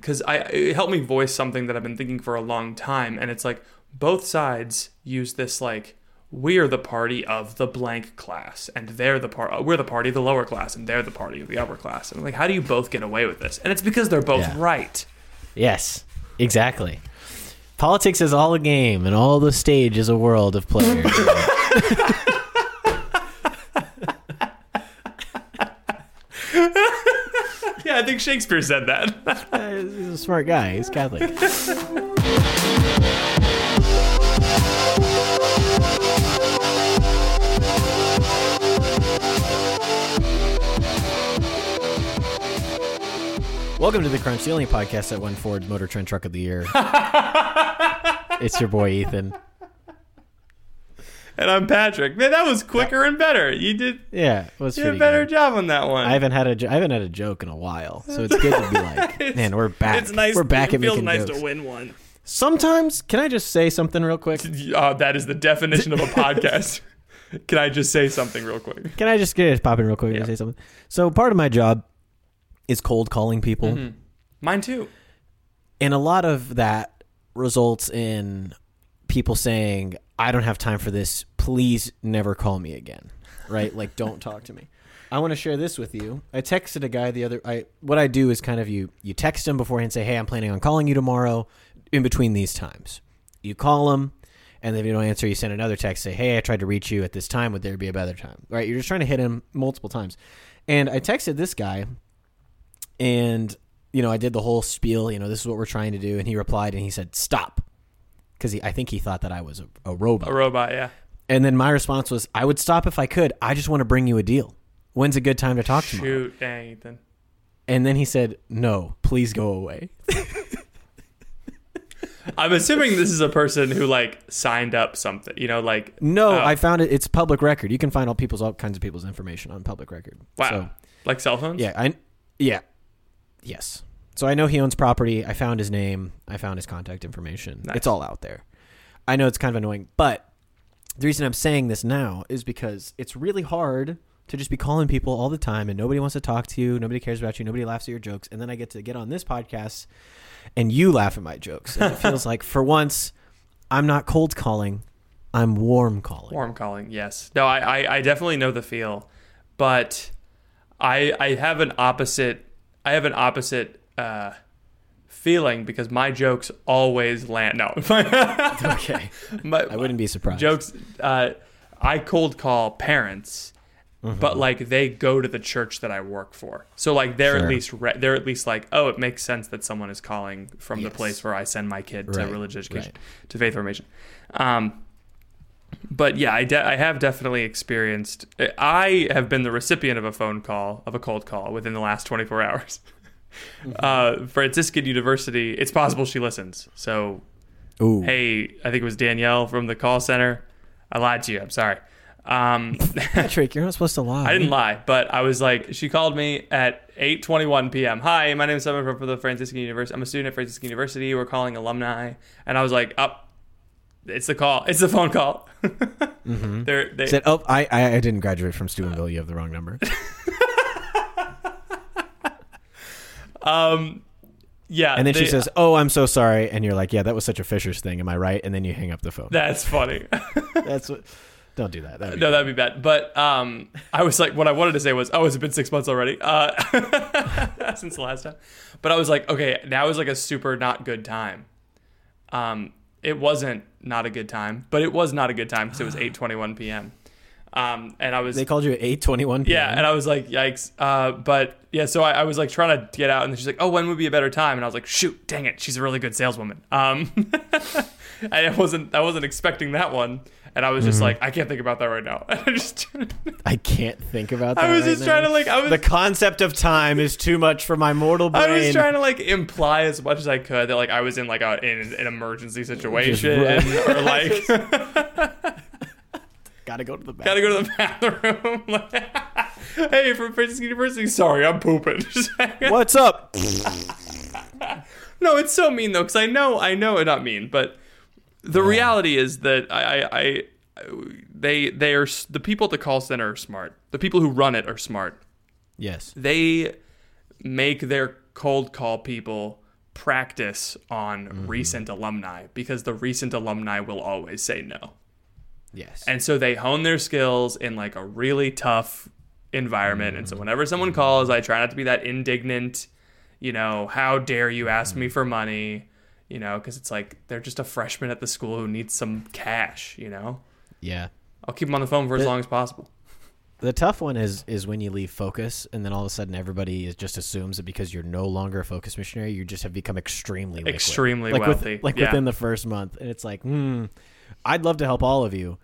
because I it helped me voice something that I've been thinking for a long time, and it's like both sides use this like we are the party of the blank class, and they're the part we're the party of the lower class, and they're the party of the upper class. And I'm like, how do you both get away with this? And it's because they're both Yeah. right. Yes, exactly. Politics is all a game, and all the stage is a world of players. Yeah, I think Shakespeare said that. He's a smart guy. He's Catholic. Welcome to the Crunch, the only podcast that won Ford Motor Trend Truck of the Year. it's your boy Ethan. And I'm Patrick. Man, that was quicker and better. You did Yeah, it was you did a better good. job on that one. I haven't had a jo- I haven't had a joke in a while, so it's good to be like, man, we're back. It's nice. We're back it at feels making nice jokes. to win one. Sometimes, can I just say something real quick? Uh, that is the definition of a podcast. Can I just say something real quick? Can I just get it pop in real quick Yeah. and say something? So part of my job is cold calling people, Mm-hmm. Mine too. and a lot of that results in people saying, "I don't have time for this. Please never call me again." Right? like, don't talk to me. I want to share this with you. I texted a guy the other. I what I do is kind of you you text him beforehand, and say, "Hey, I'm planning on calling you tomorrow, in between these times." You call him, and if you don't answer, you send another text, say, "Hey, I tried to reach you at this time. Would there be a better time?" Right? You're just trying to hit him multiple times. And I texted this guy, and you know, I did the whole spiel. You know, this is what we're trying to do, and he replied, and he said, "Stop," because I think he thought that I was a, a robot. A robot, yeah. And then my response was, "I would stop if I could. I just want to bring you a deal. When's a good time to talk tomorrow?" Shoot, dang, Ethan. And then he said, "No, please go away." I'm assuming this is a person who like signed up something. You know, like No, Oh. I found it. It's public record. You can find all people's all kinds of people's information on public record. wow, So, like cell phones. yeah, I yeah, yes. So I know he owns property. I found his name. I found his contact information. Nice. It's all out there. I know it's kind of annoying, but the reason I'm saying this now is because it's really hard to just be calling people all the time and nobody wants to talk to you. Nobody cares about you. Nobody laughs at your jokes. And then I get to get on this podcast and you laugh at my jokes. And it feels like for once I'm not cold calling. I'm warm calling. Warm calling, yes. No, I, I, I definitely know the feel, but I I have an opposite I have an opposite uh, feeling because my jokes always land. No, Okay. my, I wouldn't be surprised. jokes. Uh, I cold call parents, Mm-hmm. but like they go to the church that I work for, so like they're Sure. at least re- they're at least like, oh, it makes sense that someone is calling from the place where I send my kid to religious education, right. to faith formation. Um, but yeah, I, de- I have definitely experienced. I have been the recipient of a phone call of a cold call within the last 24 hours. uh, Franciscan University. It's possible she listens. So Ooh. hey, I think it was Danielle from the call center. I lied to you. I'm sorry. Um, Patrick, you're not supposed to lie. I didn't lie, but I was like, she called me at 8:21 p.m. Hi, my name is Simon from the Franciscan University. I'm a student at Franciscan University. We're calling alumni, and I was like, up. it's the call. It's the phone call. Mm-hmm. They're, they, Said, oh, I, I I didn't graduate from Steubenville. You have the wrong number. Um, yeah. And then she says, "Oh, I'm so sorry." And you're like, "Yeah, that was such a Fisher's thing. Am I right?" And then you hang up the phone. "That's funny." That's what. Don't do that. That'd no, that'd be bad. But um, I was like, what I wanted to say was, oh, it's been six months already uh, since the last time. But I was like, okay, now is like a super not good time. Um, it wasn't not a good time, but it was not a good time because it was 8:21 p.m. Um, and I was They called you at 8:21 p.m. yeah, and I was like, yikes. Uh, but yeah, so I, I was like trying to get out, and she's like, oh, when would be a better time? And I was like, shoot, dang it, she's a really good saleswoman. Um, I wasn't I wasn't expecting that one, and I was Mm-hmm. just like, I can't think about that right now. I just I can't think about that. I was right just now. trying to like I was The concept of time is too much for my mortal brain. I was trying to like imply as much as I could that like I was in like a in an emergency situation or like Gotta go to the bathroom. gotta go to the bathroom. Hey, from Franciscan University, sorry, I'm pooping. What's up? No, it's so mean though, because I know, I know, not mean, but the reality is that I, I, I, they, they are the people at the call center are smart. The people who run it are smart. Yes. They make their cold call people practice on Mm-hmm. recent alumni because the recent alumni will always say no. Yes. And so they hone their skills in like a really tough environment. And so whenever someone calls, I try not to be that indignant, you know, how dare you ask me for money, you know, because it's like they're just a freshman at the school who needs some cash, you know? yeah. I'll keep them on the phone for as long as possible. The tough one is is when you leave focus, and then all of a sudden everybody is just assumes that because you're no longer a focus missionary, you just have become extremely liquid. Extremely like with- wealthy, like yeah. within the first month, and it's like, hmm, I'd love to help all of you,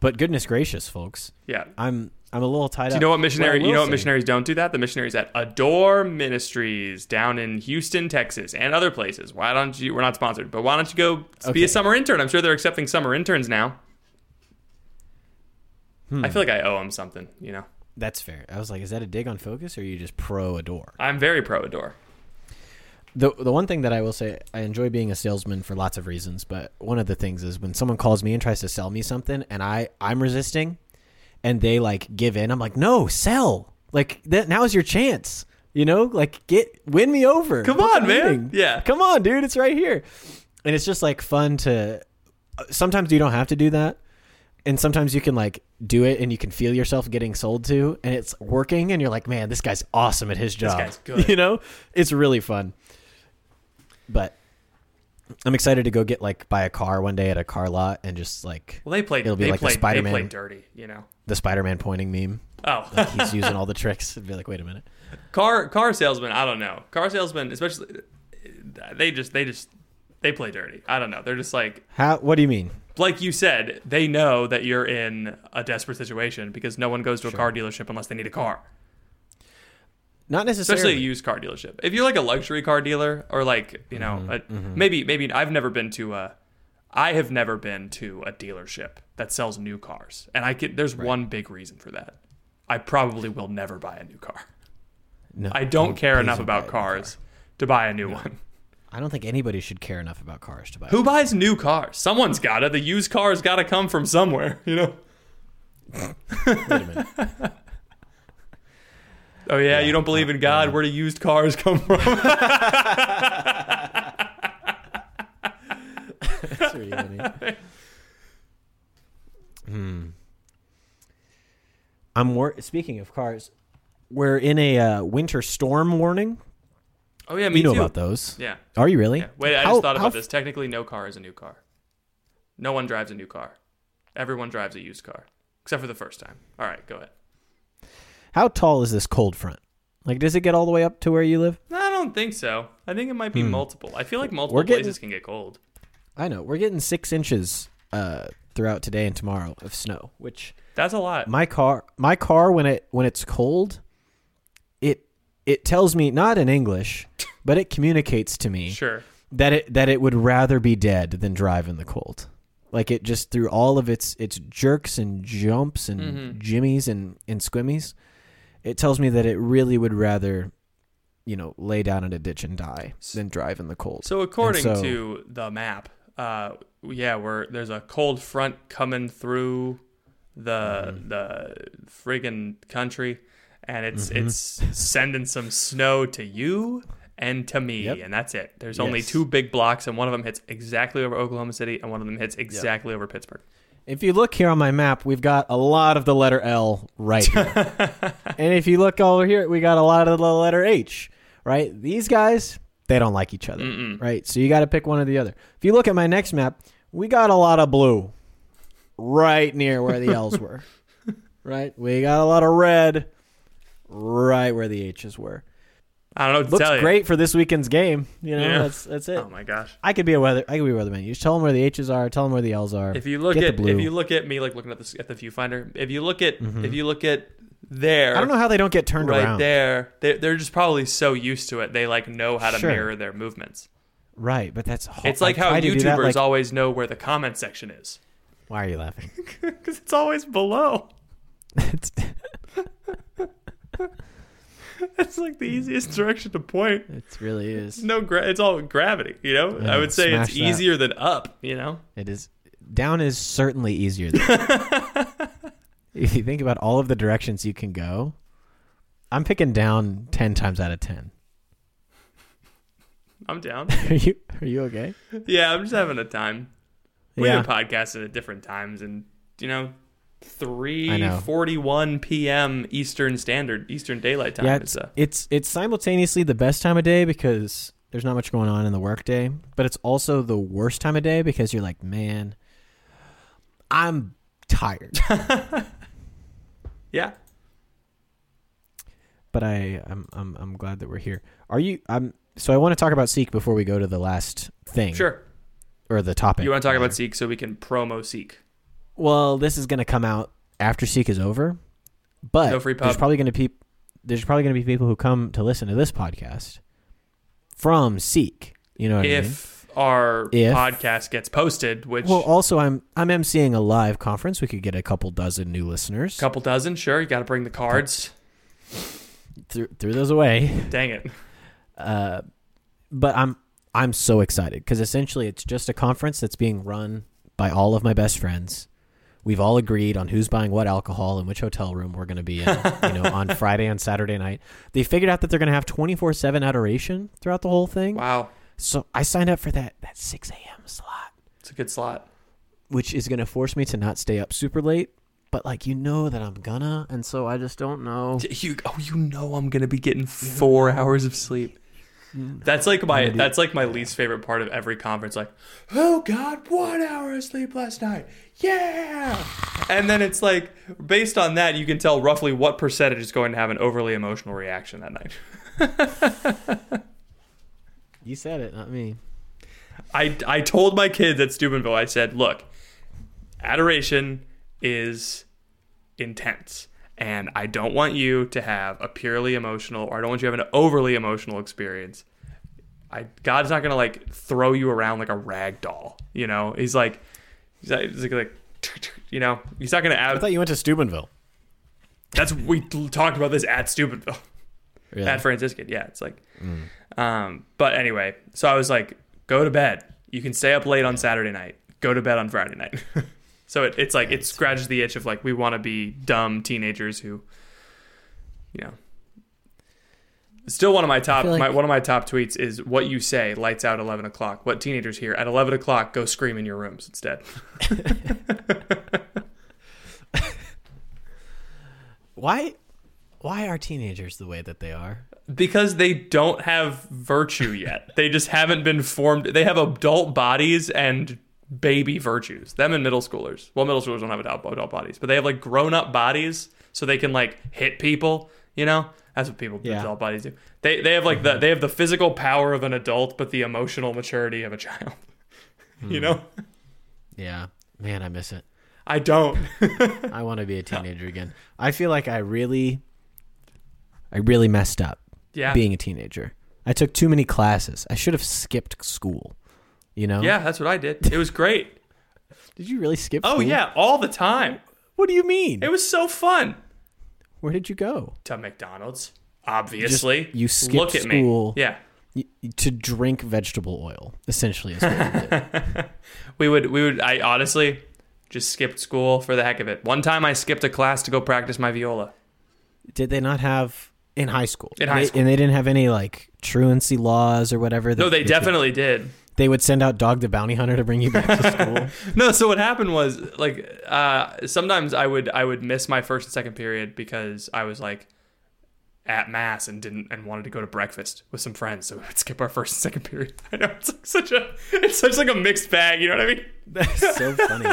but goodness gracious, folks, Yeah. I'm I'm a little tied Do up. you know what missionary? You know what missionaries don't do that? The missionaries at Adore Ministries down in Houston, Texas, and other places. Why don't you? We're not sponsored, but why don't you go be a summer intern? I'm sure they're accepting summer interns now. Hmm. I feel like I owe them something. You know, That's fair. I was like, is that a dig on focus, or are you just pro adore? I'm very pro Adore. The the one thing that I will say, I enjoy being a salesman for lots of reasons, but one of the things is when someone calls me and tries to sell me something, and I I'm resisting, and they like give in. I'm like, no, sell. Like that now is your chance. You know, like get win me over. Come a on, man. meeting. Yeah. come on, dude. It's right here, and it's just like fun to. Uh, sometimes you don't have to do that, and sometimes you can like do it, and you can feel yourself getting sold to, and it's working, and you're like, man, this guy's awesome at his job. guy's good. You know, it's really fun. But I'm excited to go get like buy a car one day at a car lot and just like Well, they played. It'll be they like the played. They Spider-Man. played dirty. You know. the Spider-Man pointing meme. Oh, Like he's using all the tricks. It'd be like, wait a minute. car car salesmen. I don't know. Car salesman, especially, uh, they just they just they play dirty. I don't know. They're just like How? What do you mean? like you said, they know that you're in a desperate situation because no one goes to a car dealership unless they need a car, Not necessarily. especially a used car dealership. If you're like a luxury car dealer or like you know, Mm-hmm, a, maybe maybe I've never been to a, I have never been to a dealership that sells new cars, and I could. There's one big reason for that. I probably will never buy a new car. no, I don't care enough about new car. cars to buy a new one. I don't think anybody should care enough about cars to buy. Who buys new cars? Someone's got to. The used car's got to come from somewhere, you know. Wait a minute. Oh yeah, you don't believe in God? Where do used cars come from? That's really funny. Hmm. I'm wor- speaking of cars. We're in a uh, winter storm warning. oh yeah, me you know too. about those. Yeah. Are you really? yeah. Wait, I How- just thought how about f- this. Technically, no car is a new car. No one drives a new car. Everyone drives a used car, except for the first time. All right, go ahead. How tall is this cold front? Like, does it get all the way up to where you live? I don't think so. I think it might be multiple. I feel like multiple Hmm. We're getting- places can get cold. I know we're getting six inches uh, throughout today and tomorrow of snow, which That's a lot. my car, my car when it when it's cold, it it tells me not in English, but it communicates to me Sure. that it that it would rather be dead than drive in the cold. Like it just through all of its its jerks and jumps and Mhm. jimmies and and squimmies, it tells me that it really would rather, you know, lay down in a ditch and die than drive in the cold. So according so- to the map, uh, yeah, we're there's a cold front coming through the Mm-hmm. the friggin' country, and it's Mhm. it's sending some snow to you and to me, Yep. and that's it. There's only two big blocks, and one of them hits exactly over Oklahoma City, and one of them hits exactly over Pittsburgh. If you look here on my map, we've got a lot of the letter L right here. and if you look over here, we got a lot of the letter H, right? These guys, they don't like each other, Mm-mm. right? So you got to pick one or the other. If you look at my next map, we got a lot of blue right near where the L's were, right? We got a lot of red right where the H's were. I don't know what to Looks tell you. great for this weekend's game. You know, Yeah. that's that's it. Oh my gosh. I could be a weather. I could be a weatherman. You just tell them where the H's are. Tell them where the L's are. If you look Get the at blue. Mm-hmm. if you look at me like looking at this at the viewfinder, if you look at if you look at there, I don't know how they don't get turned right around. there, they they're just probably so used to it. They like know how to Sure. mirror their movements. Right, but that's ho- It's like I how try to do that, YouTubers like- always know where the comment section is Why are you laughing? because it's always below. it's, It's like the easiest mm. direction to point. it really is. No, gra- it's all gravity. You know, Yeah, I would say it's that. easier than up. You know, It is. Down is certainly easier. Than if you think about all of the directions you can go, I'm picking down ten times out of ten. I'm down. Are you Are you okay? yeah, I'm just having a time. We Yeah. do podcasts at different times, and you know, I three know. forty one p.m. Eastern Standard Eastern Daylight Time. Yeah, is it's, uh, it's it's simultaneously the best time of day because there's not much going on in the workday, but it's also the worst time of day because you're like, man, I'm tired. yeah. but I I'm I'm I'm glad that we're here. Are you? I'm so I want to talk about Seek before we go to the last thing. Sure. Or the topic. You want to talk about Seek so we can promo Seek? Well, this is going to come out after Seek is over, but No free there's probably going to be there's probably going to be people who come to listen to this podcast from Seek. You know what I mean? If our If- podcast gets posted, which Well, also I'm I'm emceeing a live conference. We could get a couple dozen new listeners. A couple dozen, sure, you got to bring the cards. Threw, threw those away. Dang it. Uh, but I'm I'm so excited because essentially it's just a conference that's being run by all of my best friends. We've all agreed on who's buying what alcohol and which hotel room we're going to be in. you know, on Friday and Saturday night. They figured out that they're going to have 24 seven adoration throughout the whole thing. Wow, So I signed up for that that 6 a.m. slot, it's a good slot. which is going to force me to not stay up super late. But like you know that I'm gonna, and so I just don't know. You oh, you know I'm gonna be getting four hours of sleep. That's like my that's like my least favorite part of every conference. Like, oh God, one hour of sleep last night. Yeah, and then it's like based on that, you can tell roughly what percentage is going to have an overly emotional reaction that night. You said it, not me. I I told my kids at Steubenville, I said, look, adoration is intense. And I don't want you to have a purely emotional, or I don't want you to have an overly emotional experience. I God's not gonna like throw you around like a rag doll, you know. He's like, he's like, he's like, you know, he's not gonna I add. thought you went to Steubenville. That's we talked about this at Steubenville. Really? at Franciscan. Yeah, it's like, um, but anyway, so I was like, go to bed. You can stay up late on Saturday night. Go to bed on Friday night. so it, it's like it scratches the itch of like we want to be dumb teenagers who, you know. Still, one of my top, like- my, one of my top tweets is what you say. Lights out, eleven o'clock. What teenagers hear at eleven o'clock? Go scream in your rooms instead. Why? Why are teenagers the way that they are? because they don't have virtue yet. they just haven't been formed. They have adult bodies and baby virtues. Them and middle schoolers. Well, middle schoolers don't have adult, adult bodies, but they have like grown up bodies, so they can like hit people. You know, that's what people Yeah. adult bodies do. They they have like the they have the physical power of an adult, but the emotional maturity of a child. you hmm. know, Yeah, man, I miss it. I don't. I want to be a teenager again. I feel like I really, I really messed up yeah, being a teenager. I took too many classes. I should have skipped school. You know? yeah, that's what I did. It was great. Did you really skip? Oh school? yeah, all the time. What do you mean? It was so fun. Where did you go? To McDonald's, obviously. you skipped Look at school. me. Yeah. Y- to drink vegetable oil, essentially. Is what you did. We would we would I honestly just skipped school for the heck of it. One time I skipped a class to go practice my viola. did they not have in high school? In high They- school. and they didn't have any like truancy laws or whatever. No, that they could- definitely did. They would send out Dog the Bounty Hunter to bring you back to school. No, so what happened was like uh, sometimes I would I would miss my first and second period because I was like at mass and didn't and wanted to go to breakfast with some friends, so we would skip our first and second period. I know it's like such a it's such like a mixed bag. You know what I mean? That's so funny.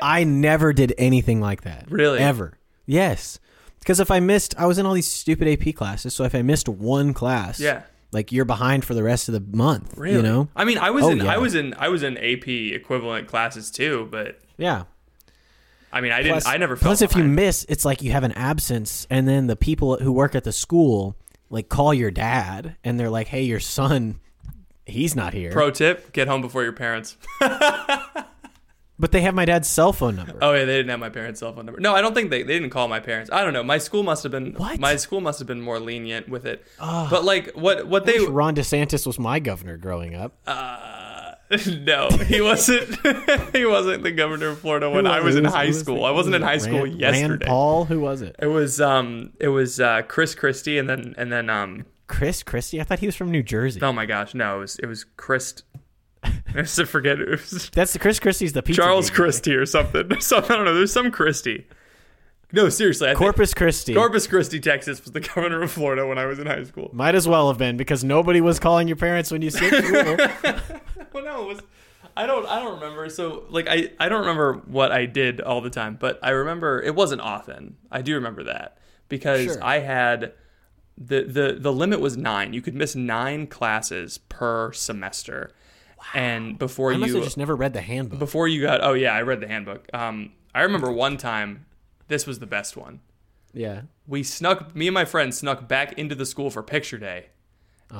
I never did anything like that. Really? Ever. Yes. Because if I missed, I was in all these stupid AP classes. So if I missed one class, Yeah. Like you're behind for the rest of the month. Really? You know? I mean, I was Oh, in yeah. I was in I was in AP equivalent classes too, but Yeah. I mean, I didn't. I never. Felt plus if you miss, it's like you have an absence, and then the people who work at the school like call your dad, and they're like, "Hey, your son, he's not here." pro tip: get home before your parents. but they have my dad's cell phone number. Oh yeah, they didn't have my parents' cell phone number. No, I don't think they they didn't call my parents. I don't know. My school must have been What? my school must have been more lenient with it. but like what what I they Ron DeSantis was my governor growing up. uh, no, he wasn't. he wasn't the governor of Florida when Who I was in who high was school. I wasn't in high it? school yesterday. Rand Paul, who was it? It was um it was uh Chris Christie and then and then um Chris Christie. I thought he was from New Jersey. oh my gosh no it was it was Chris I to forget was That's the Chris Christie's the pizza. Charles. Christie or something. So I don't know. There's some Christie. No, seriously. I think Corpus Christi. Corpus Christi, Texas, was the governor of Florida when I was in high school. Might as well have been because nobody was calling your parents when you skipped school. Well, no, it was. I don't. I don't remember. So, like, I I don't remember what I did all the time, but I remember it wasn't often. I do remember that because Sure. I had the the the limit was nine. You could miss nine classes per semester, and before I must you have just never read the handbook. before you got oh yeah, I read the handbook. Um, I remember one time. This was the best one. yeah. we snuck me and my friend snuck back into the school for picture day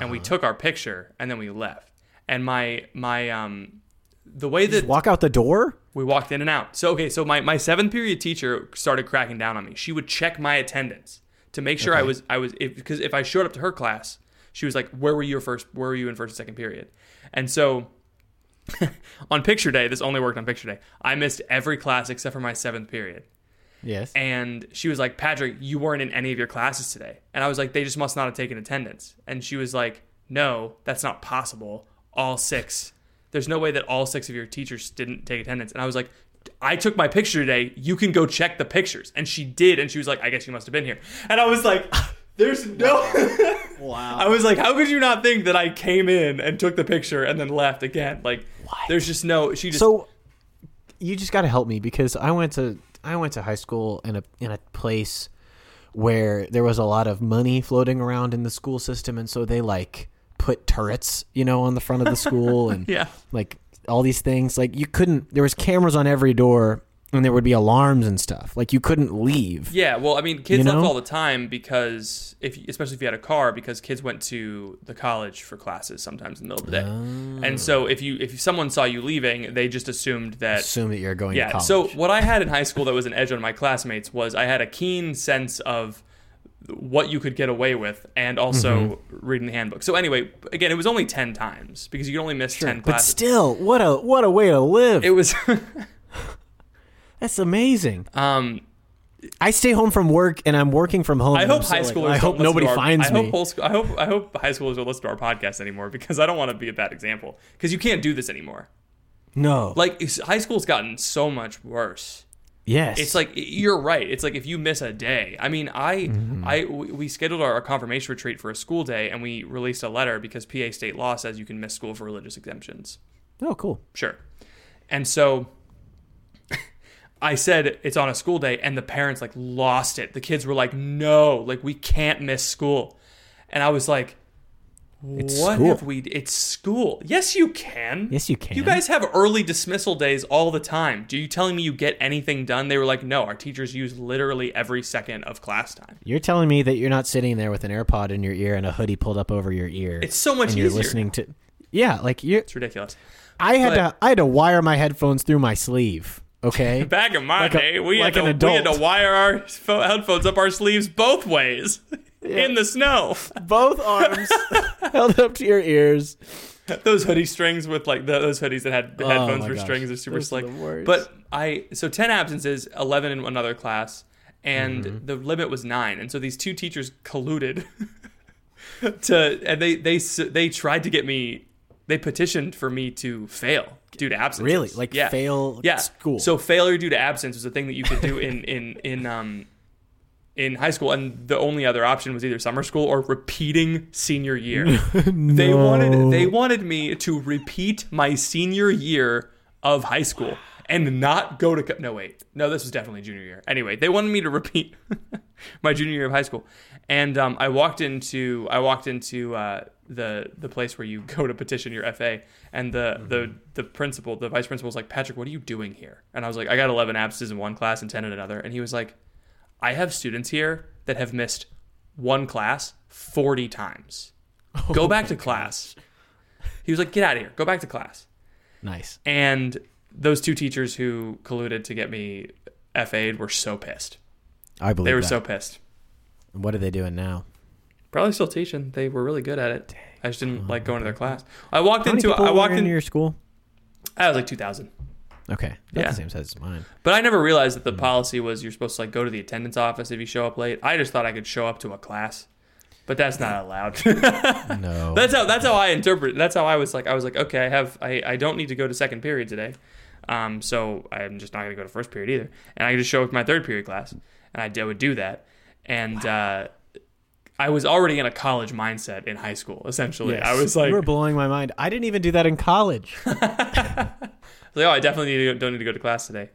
and we took our picture and then we left and my my um the way that walk out the door. we walked in and out so okay so my, my seventh period teacher started cracking down on me she would check my attendance to make sure i was i was if because if i showed up to her class she was like where were you first where were you in first and second period and so on picture day this only worked on picture day i missed every class except for my seventh period Yes. and she was like, Patrick, you weren't in any of your classes today. And I was like, they just must not have taken attendance. And she was like, no, that's not possible. All six. There's no way that all six of your teachers didn't take attendance. And I was like, I took my picture today. You can go check the pictures. And she did. And she was like, I guess you must have been here. And I was like, there's no. wow. I was like, how could you not think that I came in and took the picture and then left again? Like, there's just no. She just. so you just got to help me because I went to I went to high school in a in a place where there was a lot of money floating around in the school system, and so they like put turrets, you know, on the front of the school and yeah. like all these things. Like you couldn't. There was cameras on every door, and there would be alarms and stuff. Like you couldn't leave. Yeah, well, I mean, kids You left all the time because if, especially if you had a car, because kids went to the college for classes sometimes in the middle of the day, Oh. and so if you if someone saw you leaving, they just assumed that. Assume that you're going to Yeah. college. So what I had in high school that was an edge on my classmates was I had a keen sense of what you could get away with and also Mm-hmm. reading the handbook. So anyway, again, it was only 10 times because you could only miss 10 but still, what a what a way to live. it was That's amazing. um I stay home from work and I'm working from home. I hope I'm so high like, schoolers. I hope nobody our, finds I me. Hope whole sc- I hope I hope high schoolers don't listen to our podcast anymore because I don't want to be a bad example. Because you can't do this anymore. no, Like high school's gotten so much worse. yes, It's like you're right. It's like if you miss a day. I mean, I Mm-hmm. I we we scheduled our, our confirmation retreat for a school day, and we released a letter because PA state law says you can miss school for religious exemptions. oh cool. Sure. And so I said it's on a school day, and the parents like lost it. The kids were like, "No, like we can't miss school," and I was like, It's "What school. have we? It's school. Yes, you can. Yes, you can. You guys have early dismissal days all the time. Do you telling me you get anything done?" They were like, "No, our teachers use literally every second of class time." You're telling me that you're not sitting there with an AirPod in your ear and a hoodie pulled up over your ear. It's so much and you're easier. listening to. Yeah, like you. It's ridiculous. I had But- to. I had to wire my headphones through my sleeve. Okay. Back in my Like a- day, we, like had an to, we had to wire our pho- headphones up our sleeves both ways in the snow. Both arms held up to your ears. those hoodie strings with like the, those hoodies that had the Oh headphones my for gosh. strings are super Those are slick. the worst. But I so ten absences, eleven in another class, and Mm-hmm. the limit was nine. And so these two teachers colluded to, and they they s- they tried to get me. They petitioned for me to fail due to absence. Really? Like yeah. fail yeah. school? So failure due to absence was a thing that you could do in in in um in high school, and the only other option was either summer school or repeating senior year. They wanted they wanted me to repeat my senior year of high school and not go to co- no wait no this was definitely junior year anyway they wanted me to repeat my junior year of high school and um, I walked into I walked into uh, the the place where you go to petition your FA and the mm-hmm. the the principal the vice principal was like Patrick what are you doing here and I was like I got 11 absences in one class and 10 in another and he was like I have students here that have missed one class 40 times go oh back to class he was like get out of here go back to class Nice. and those two teachers who colluded to get me FA'd were so pissed. I believe They were that. so pissed. What are they doing now? Probably still teaching. They were really good at it. I just didn't like going to their class. I walked How many into people I were walked in in your school? I was like 2000. Okay, not Yeah. the same size as mine. But I never realized Hmm. that the policy was you're supposed to like go to the attendance office if you show up late. I just thought I could show up to a class. But that's not allowed. No, that's how that's how I interpret. That's how I was like I was like okay, I have I, I don't need to go to second period today. Um so I'm just not going to go to first period either. And I can just show up to my third period class. And I, d- I would do that. And uh I was already in a college mindset in high school essentially. Yes. I was like you were blowing my mind. I didn't even do that in college. like, oh, I definitely need to, don't need to go to class today.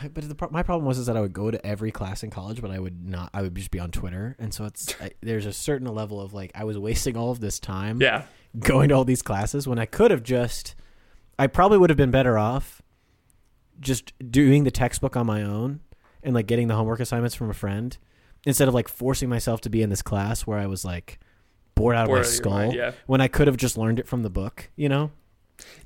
I, but the, my problem was is that I would go to every class in college, but I would not. I would just be on Twitter, and so it's I, there's a certain level of like I was wasting all of this time Yeah. going to all these classes when I could have just. I probably would have been better off just doing the textbook on my own and like getting the homework assignments from a friend instead of like forcing myself to be in this class where I was like bored out Bored of out my of skull mind, yeah. when I could have just learned it from the book, you know?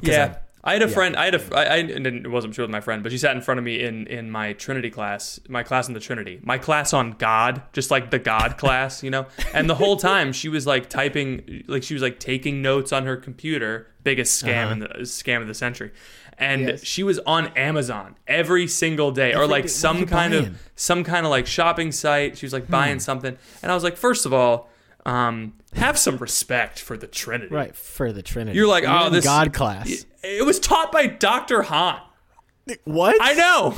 Yeah. I, had a yeah. friend. I had a. I, I didn't. It wasn't sure with my friend, but she sat in front of me in in my Trinity class, my class in the Trinity, my class on God, just like the God class, you know. And the whole time she was like typing, like she was like taking notes on her computer. Biggest scam uh-huh. in the scam of the century. And. Yes. she was on Amazon every single day, or like day. Some kind buying? of some kind of like shopping site. She was like Hmm. buying something, and I was like, first of all, um, have some respect for the Trinity. Right, for the Trinity. You're like, oh, this God class. It was taught by Dr. Hahn. What? I know.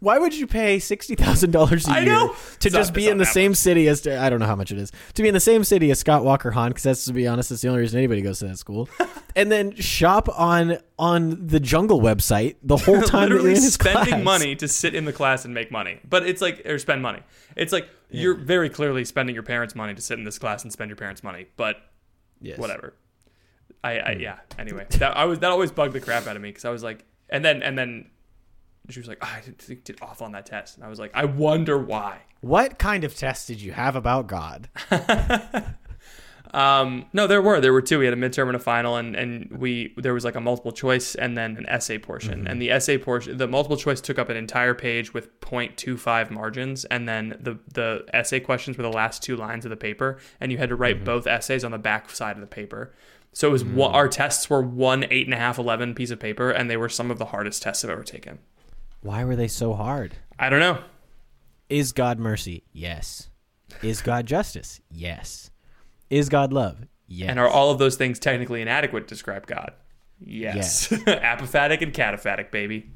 Why would you pay sixty thousand dollars a I year know. to It's just not- be it's in the not that same city as I don't know how much it is to be in the same city as Scott Walker Hahn? Because that's to be honest, that's the only reason anybody goes to that school. and then shop on on the Jungle website the whole time that you're Literally in his spending class. money to sit in the class and make money. But it's like, or spend money. It's like, you're very clearly spending your parents' money to sit in this class and spend your parents' money. But Yes. whatever. I, Hmm. I yeah. Anyway, that I was that always bugged the crap out of me because I was like, and then and then she was like, "Ah, I did, did awful on that test, and I was like, I wonder why. What kind of test did you have about God? Um, no, there were there were two. We had a midterm and a final, and and we there was like a multiple choice and then an essay portion. And the essay portion, the multiple choice took up an entire page with 0.25 margins, and then the the essay questions were the last two lines of the paper, and you had to write both essays on the back side of the paper. So it was one, our tests were one eight and a half eleven piece of paper, and they were some of the hardest tests I've ever taken. Why were they so hard? I don't know. Is God mercy? Yes. Is God justice? Yes. Is God love? Yes. And are all of those things technically inadequate to describe God? Yes. Apophatic and cataphatic, baby.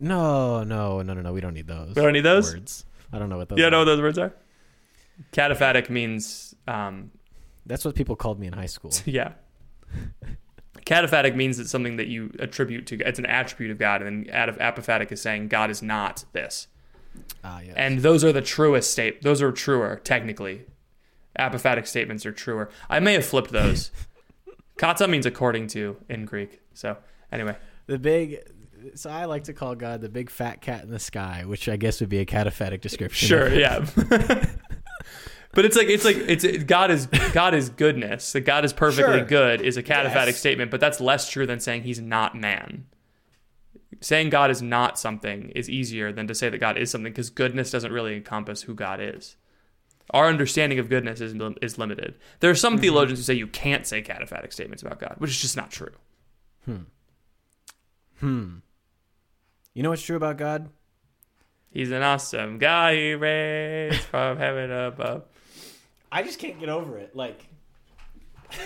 no, no, no, no, no. We don't need those. We don't need those? words. I don't know what those. Are. know what those words are? Cataphatic means, um, That's what people called me in high school. yeah. Cataphatic means it's something that you attribute to, it's an attribute of God. And then ap- apophatic is saying God is not this. Ah, yes. And those are the truest state. Those are truer, technically. Apophatic statements are truer. I may have flipped those. Kata means according to in Greek. So, anyway. the big. So I like to call God the big fat cat in the sky, which I guess would be a cataphatic description. Sure, yeah. But it's like it's like it's it, God is God is goodness. That God is perfectly Sure. good is a cataphatic Yes. statement, but that's less true than saying he's not man. Saying God is not something is easier than to say that God is something because goodness doesn't really encompass who God is. Our understanding of goodness is is limited. There are Mm-hmm. some theologians who say you can't say cataphatic statements about God, which is just not true. Hmm. Hmm. You know what's true about God? He's an awesome guy. He raised from heaven above. I just can't get over it. Like,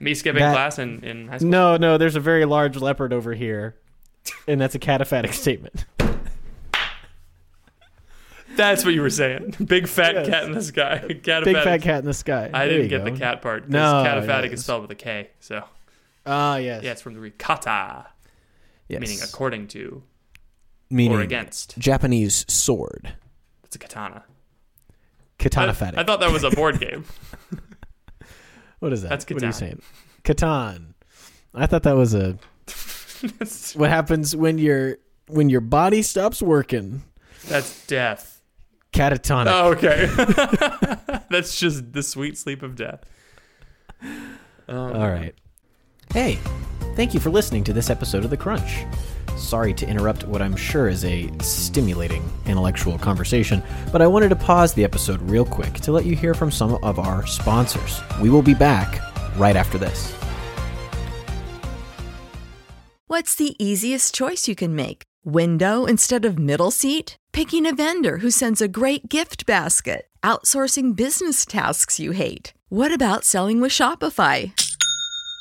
Me skipping That- class in, in high school. no, no, there's a very large leopard over here, and that's a cataphatic statement. That's what you were saying. Big fat Yes. cat in the sky. Cataphatic. Big fat cat in the sky. I There didn't you get the cat part. 'cause No, cataphatic yes. is spelled with a K. So Ah, yes. yeah, it's from the Greek kata, yes. meaning according to Meaning or against. Japanese sword. It's a katana. Katana I, phatic. I thought that was a board game. what is that? That's What are you saying? Catan. I thought that was a. that's, What happens when your when your body stops working? that's death. Catatonic. Oh, okay. that's just the sweet sleep of death. Um, All right. Hey, thank you for listening to this episode of The Crunch. Sorry to interrupt what I'm sure is a stimulating intellectual conversation, but I wanted to pause the episode real quick to let you hear from some of our sponsors. We will be back right after this. What's the easiest choice you can make? Window instead of middle seat? Picking a vendor who sends a great gift basket? Outsourcing business tasks you hate? What about selling with Shopify?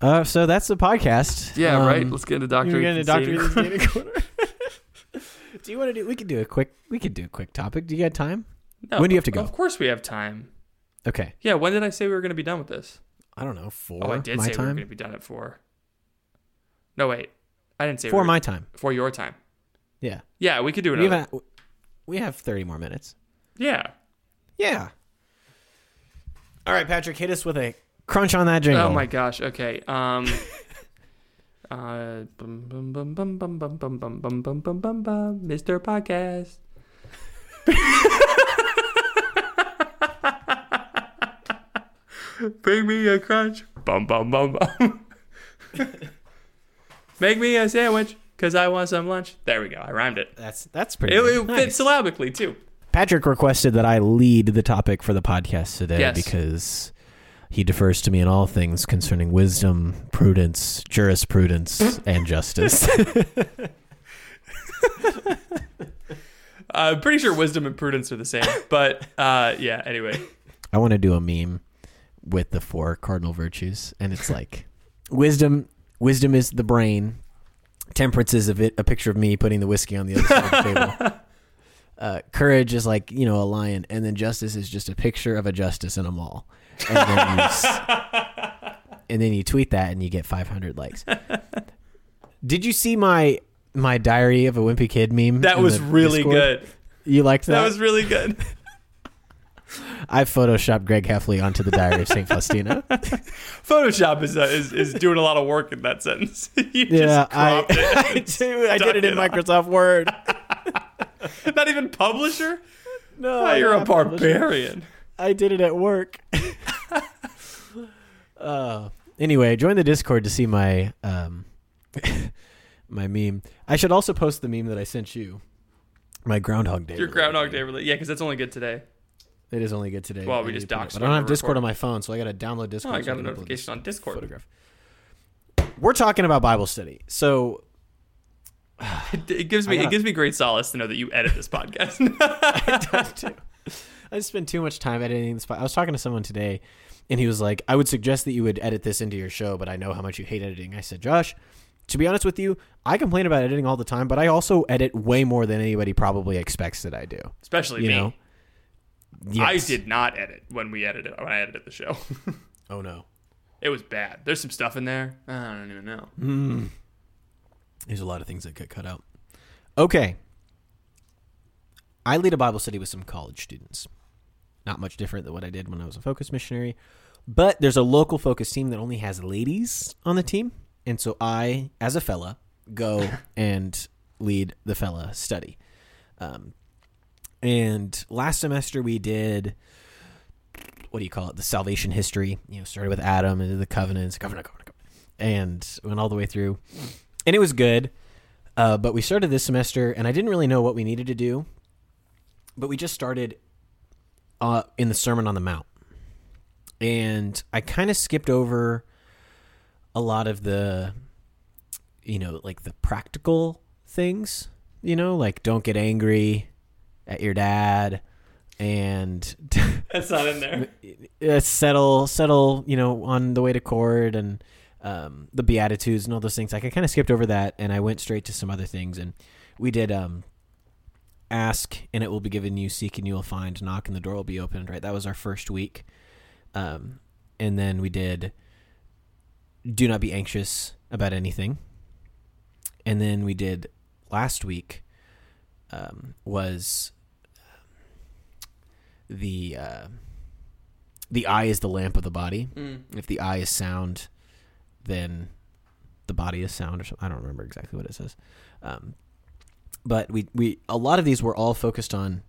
Uh, so that's the podcast. Yeah, Um, right. Let's get into Doctor. You're getting Ethan's Dr. corner. do you want to do? We could do a quick. We could do a quick topic. Do you got time? No, When do you have to go? Of course we have time. Okay. Yeah, when did I say we were going to be done with this? I don't know. Four. oh, I did my say we were going to be done at four. No, wait. I didn't say For we were, my time. for your time. Yeah. Yeah, we could do We another. have. We have thirty more minutes. yeah. Yeah. All right, Patrick, hit us with a crunch on that jingle. Oh my gosh. Okay. Um. uh. Bum, bum, bum, bum, bum, bum, bum, bum, bum, bum, bum, bum, bum, Mr. Podcast. Bring me a crunch. Bum bum bum bum. Make me a sandwich, cause I want some lunch. There we go. I rhymed it. That's that's pretty. It, good. it fits Nice. syllabically too. Patrick requested that I lead the topic for the podcast today Yes. because he defers to me in all things concerning wisdom, prudence, jurisprudence, and justice. I'm pretty sure wisdom and prudence are the same, but uh, yeah. Anyway, I want to do a meme with the four cardinal virtues, and it's like wisdom. Wisdom is the brain. Temperance is a, vi- a picture of me putting the whiskey on the other side of the table. Uh, courage is like you know a lion, and then justice is just a picture of a justice in a mall. And then you, and then you tweet that, and you get 500 likes. Did you see my my diary of a wimpy kid meme? that was really Discord? good. You liked that? That was really good. I photoshopped Greg Heffley onto the diary of Saint Faustina. Photoshop is, uh, is is doing a lot of work in that sentence. you Yeah, just I, cropped it. I, do, I did it in it on. Microsoft Word. Not even publisher? No, Oh, you're a barbarian. publisher. Barbarian. I did it at work. uh, anyway, join the Discord to see my um, my meme. I should also post the meme that I sent you. My Groundhog Day. Your related Groundhog Day meme. related. Yeah, because that's only good today. It is only good today. Well, we just to put it- doxed But I don't have whatever Discord on my phone, so I got to download Oh, Discord. I so got a can notification on Discord. Photograph. We're talking about Bible study, so It, it gives me gotta- it gives me great solace to know that you edit this podcast. I spend too much time editing this. I was talking to someone today, and he was like, "I would suggest that you would edit this into your show, but I know how much you hate editing." I said, "Josh, to be honest with you, I complain about editing all the time, but I also edit way more than anybody probably expects that I do. Especially You me. know? I did not edit when we edited when I edited the show. Oh no, it was bad. There's some stuff in there. I don't even know. Mm. there's a lot of things that get cut out. Okay, I lead a Bible study with some college students. Not much different than what I did when I was a focus missionary. But there's a local focus team that only has ladies on the team. And so I, as a fella, go and lead the fella study. Um, and last semester we did, what do you call it? The salvation history. You know, started with Adam and the covenants, covenant, covenant, covenant, and went all the way through. And it was good. Uh, but we started this semester, and I didn't really know what we needed to do. But we just started uh, in the Sermon on the Mount. And I kind of skipped over a lot of the, you know, like the practical things, you know, like don't get angry at your dad and That's not in there. uh, settle, settle, you know, on the way to court and um, the Beatitudes and all those things. Like I kind of skipped over that and I went straight to some other things. And we did um, ask and it will be given you, seek and you will find, knock and the door will be opened, right? That was our first week. Um, and then we did do not be anxious about anything. And then we did last week um, was the uh, the eye is the lamp of the body. Mm. If the eye is sound, then the body is sound. Or something. I don't remember exactly what it says. Um, but we we a lot of these were all focused on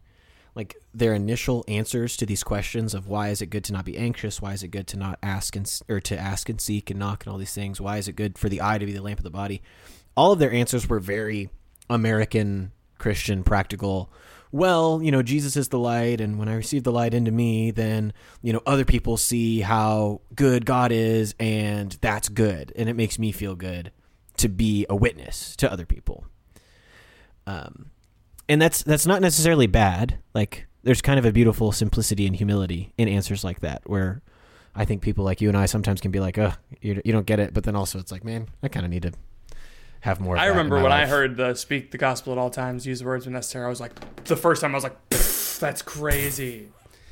like their initial answers to these questions of why is it good to not be anxious? Why is it good to not ask and or to ask and seek and knock and all these things? Why is it good for the eye to be the lamp of the body? All of their answers were very american christian practical. Well you know jesus is the light and when i receive the light into me then you know other people see how good god is and that's good. And it makes me feel good to be a witness to other people um, and that's that's not necessarily bad. Like there's kind of a beautiful simplicity and humility in answers like that, where I think people like you and I sometimes can be like, "Oh, you, you don't get it," but then also it's like, man, I kind of need to have more. Of I that in remember my when I heard the speak the gospel at all times, use the words when necessary. I was like, the first time I was like, that's crazy.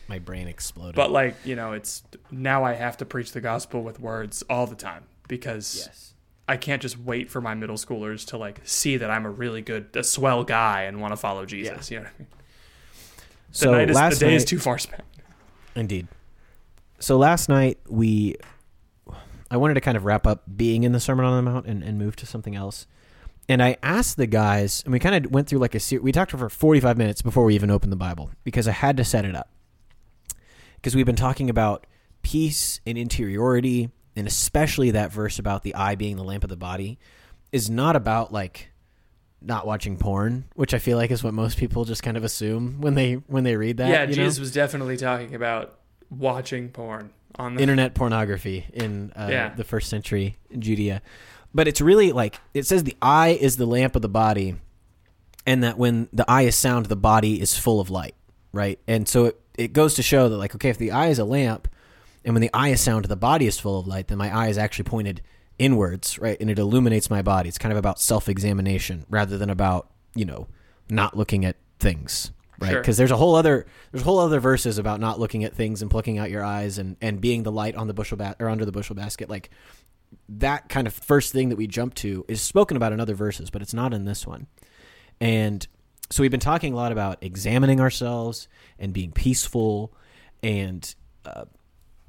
my brain exploded. But like, you know, it's now I have to preach the gospel with words all the time because yes, I can't just wait for my middle schoolers to like see that I'm a really good, a swell guy and want to follow Jesus. You know, what I mean? the so night is last the day is too far spent. Indeed. So last night we, I wanted to kind of wrap up being in the Sermon on the Mount and, and move to something else. And I asked the guys, and we kind of went through like a series. We talked for 45 minutes before we even opened the Bible because I had to set it up. Because we've been talking about peace and interiority, and especially that verse about the eye being the lamp of the body is not about like not watching porn, which I feel like is what most people just kind of assume when they when they read that. yeah, you know? Jesus was definitely talking about watching porn on the internet pornography in uh, Yeah. the first century Judea. But it's really like it says the eye is the lamp of the body, and that when the eye is sound, the body is full of light, right? And so it, it goes to show that, like, okay, if the eye is a lamp, and when the eye is sound, the body is full of light, then my eye is actually pointed inwards, right? And it illuminates my body. It's kind of about self examination rather than about, you know, not looking at things, right? Sure. Because there's a whole other there's a whole other verses about not looking at things and plucking out your eyes and and being the light on the bushel ba- or under the bushel basket. Like that kind of first thing that we jump to is spoken about in other verses, but it's not in this one. And so we've been talking a lot about examining ourselves and being peaceful and uh,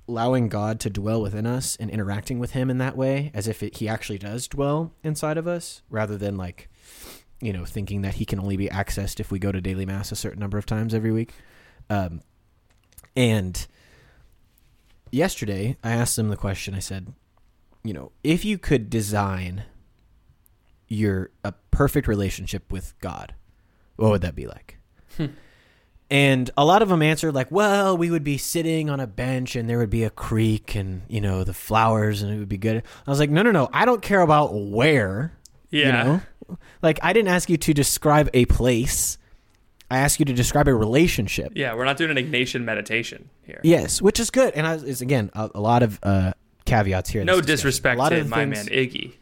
allowing God to dwell within us and interacting with Him in that way, as if it, He actually does dwell inside of us, rather than like you know, thinking that he can only be accessed if we go to daily mass a certain number of times every week. Um, and yesterday, I asked them the question. I said, you know, if you could design your a perfect relationship with God, what would that be like? And a lot of them answered like, "Well, we would be sitting on a bench, and there would be a creek, and you know the flowers, and it would be good." I was like, "No, no, no! I don't care about where. Yeah. You know? Like, I didn't ask you to describe a place. I asked you to describe a relationship. Yeah, we're not doing an Ignatian meditation here. Yes, which is good. And I, is again a, a lot of uh, caveats here. No disrespect A lot to of my things- man Iggy.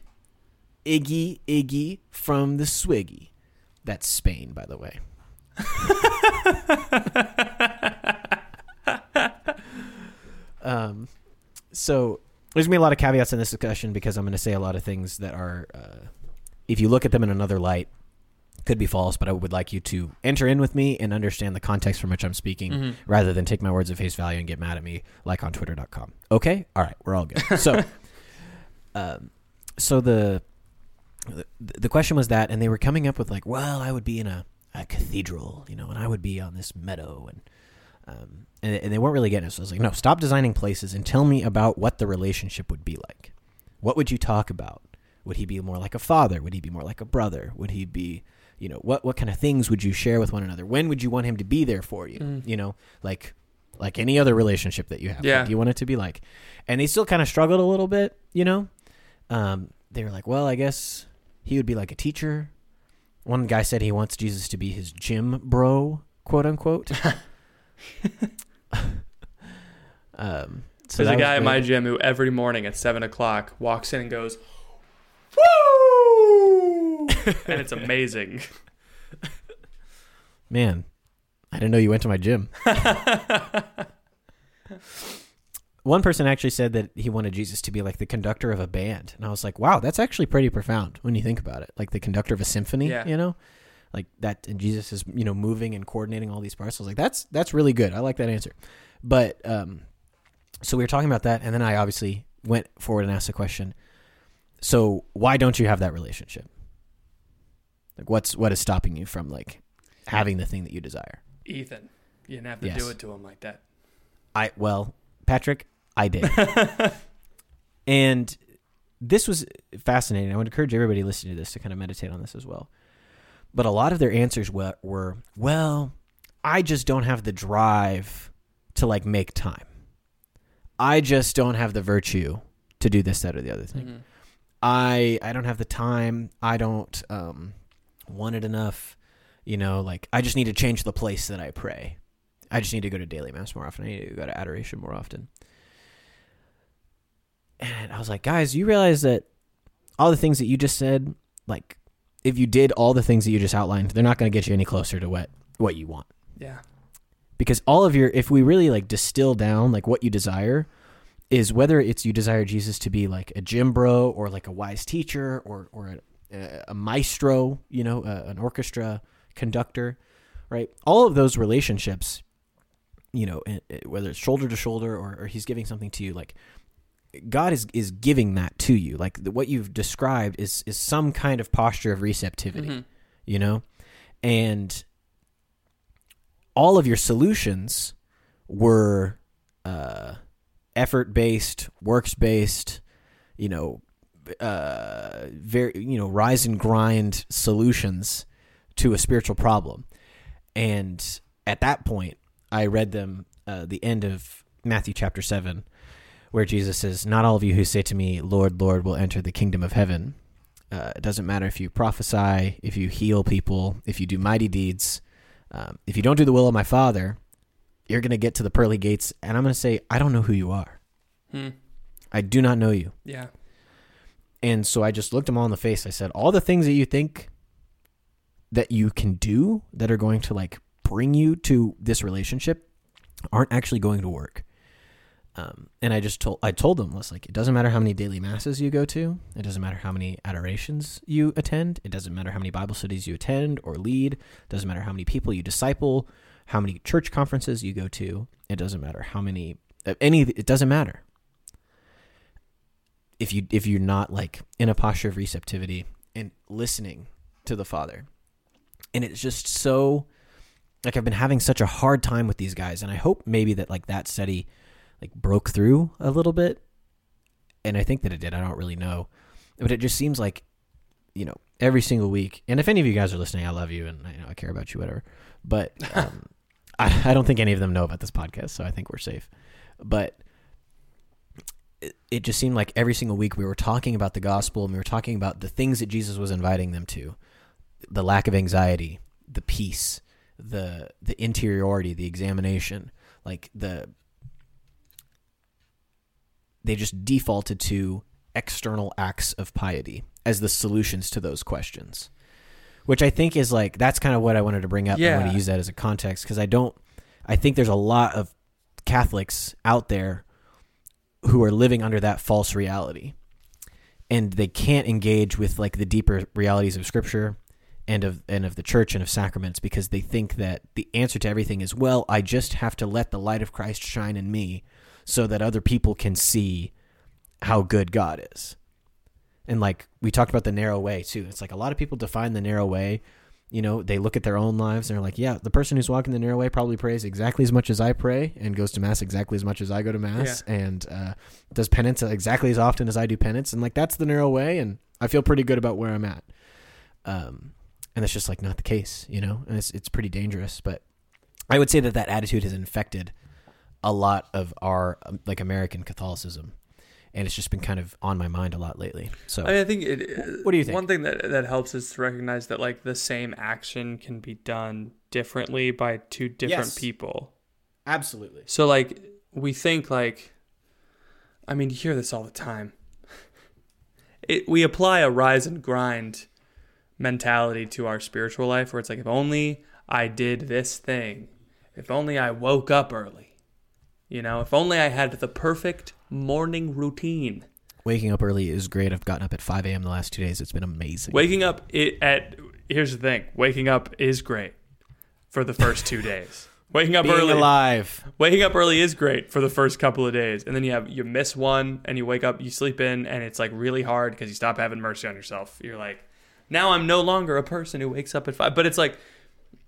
Iggy Iggy from the Swiggy. That's Spain, by the way. um, so there's gonna be a lot of caveats in this discussion because I'm gonna say a lot of things that are, uh, if you look at them in another light, could be false. But I would like you to enter in with me and understand the context from which I'm speaking, Mm-hmm. rather than take my words at face value and get mad at me like on Twitter.com. Okay, all right, we're all good. So, um, so the the- the question was that, and they were coming up with like, well, I would be in a, a cathedral, you know, and I would be on this meadow, and um, and, and they weren't really getting it. So I was like, no, stop designing places and tell me about what the relationship would be like. What would you talk about? Would he be more like a father? Would he be more like a brother? Would he be, you know, what what kind of things would you share with one another? When would you want him to be there for you? You know, like like any other relationship that you have. Yeah. Do you want it to be like? And they still kind of struggled a little bit, you know. Um, they were like, well, I guess he would be like a teacher. One guy said he wants Jesus to be his gym bro, quote unquote. um, so There's a guy at my gym who every morning at seven o'clock walks in and goes, "Woo!" and it's amazing. Man, I didn't know you went to my gym. One person actually said that he wanted Jesus to be like the conductor of a band. And I was like, wow, that's actually pretty profound when you think about it. Like the conductor of a symphony, Yeah. you know? Like that and Jesus is, you know, moving and coordinating all these parts. I was like, that's that's really good. I like that answer. But um so we were talking about that and then I obviously went forward and asked the question. So why don't you have that relationship? Like what's what is stopping you from like having the thing that you desire? Ethan, you didn't have to Yes. do it to him like that. I well, Patrick, I did. and this was fascinating. I would encourage everybody listening to this to kind of meditate on this as well. But a lot of their answers were, were well, I just don't have the drive to like make time. I just don't have the virtue to do this, that, or the other thing. Mhm. I I don't have the time. I don't um, want it enough. You know, like I just need to change the place that I pray. I just need to go to daily mass more often. I need to go to adoration more often. And I was like, guys, you realize that all the things that you just said, like if you did all the things that you just outlined, they're not going to get you any closer to what what you want Yeah. because all of your if we really like distill down like what you desire is whether it's you desire Jesus to be like a gym bro or like a wise teacher or or a, a maestro, you know, a, an orchestra conductor, right? All of those relationships, you know, and- and whether it's shoulder to shoulder or, or he's giving something to you, like God is is giving that to you. Like the, what you've described is is some kind of posture of receptivity Mhm. you know and all of your solutions were uh, effort based works based you know uh, very you know rise and grind solutions to a spiritual problem and at that point i read them uh, the end of matthew chapter 7 where jesus says not all of you who say to me lord lord will enter the kingdom of heaven uh, it doesn't matter if you prophesy, if you heal people, if you do mighty deeds. Um, if you don't do the will of my Father, you're going to get to the pearly gates, and I'm going to say, I don't know who you are. Hmm. I do not know you. Yeah. And so I just looked them all in the face. I said, all the things that you think that you can do that are going to like bring you to this relationship aren't actually going to work. Um, and I just told I told them, was like, it doesn't matter how many daily masses you go to, it doesn't matter how many adorations you attend, it doesn't matter how many Bible studies you attend or lead, it doesn't matter how many people you disciple, how many church conferences you go to, it doesn't matter how many uh, any it doesn't matter if you if you're not like in a posture of receptivity and listening to the Father. And it's just so like I've been having such a hard time with these guys and I hope maybe that like that study like broke through a little bit. And I think that it did. I don't really know. But it just seems like you know, every single week. And if any of you guys are listening, I love you and I, you know, I care about you whatever. But um, I, I don't think any of them know about this podcast, so I think we're safe. But it, it just seemed like every single week we were talking about the gospel and we were talking about the things that Jesus was inviting them to the lack of anxiety, the peace, the the interiority, the examination, like the they just defaulted to external acts of piety as the solutions to those questions. Which I think is like that's kind of what I wanted to bring up. Yeah. I want to use that as a context because I don't I think there's a lot of Catholics out there who are living under that false reality. And they can't engage with like the deeper realities of scripture and of and of the church and of sacraments because they think that the answer to everything is well, I just have to let the light of Christ shine in me so that other people can see how good God is. And like we talked about the narrow way too. It's like a lot of people define the narrow way. You know, they look at their own lives and they're like, yeah, the person who's walking the narrow way probably prays exactly as much as I pray and goes to mass exactly as much as I go to mass and uh, does penance exactly as often as I do penance. And like that's the narrow way. And I feel pretty good about where I'm at. Um, and that's just like not the case, you know, and it's it's pretty dangerous. But I would say that that attitude has infected a lot of our um, like American Catholicism, and it's just been kind of on my mind a lot lately. So I, mean, I think it. What do you think? One thing that that helps is to recognize that like the same action can be done differently by two different Yes. people. absolutely, So like we think like, I mean, you hear this all the time. It we apply a rise and grind mentality to our spiritual life, where it's like, if only I did this thing, if only I woke up early, you know, if only I had the perfect morning routine. waking up early is great. I've gotten up at five a.m. the last two days. It's been amazing. Waking up it at here's the thing. Waking up is great for the first two days. Waking up Being early alive. Waking up early is great for the first couple of days, and then you have you miss one, and you wake up, you sleep in, and it's like really hard because you stop having mercy on yourself. You're like, now I'm no longer a person who wakes up at five. But it's like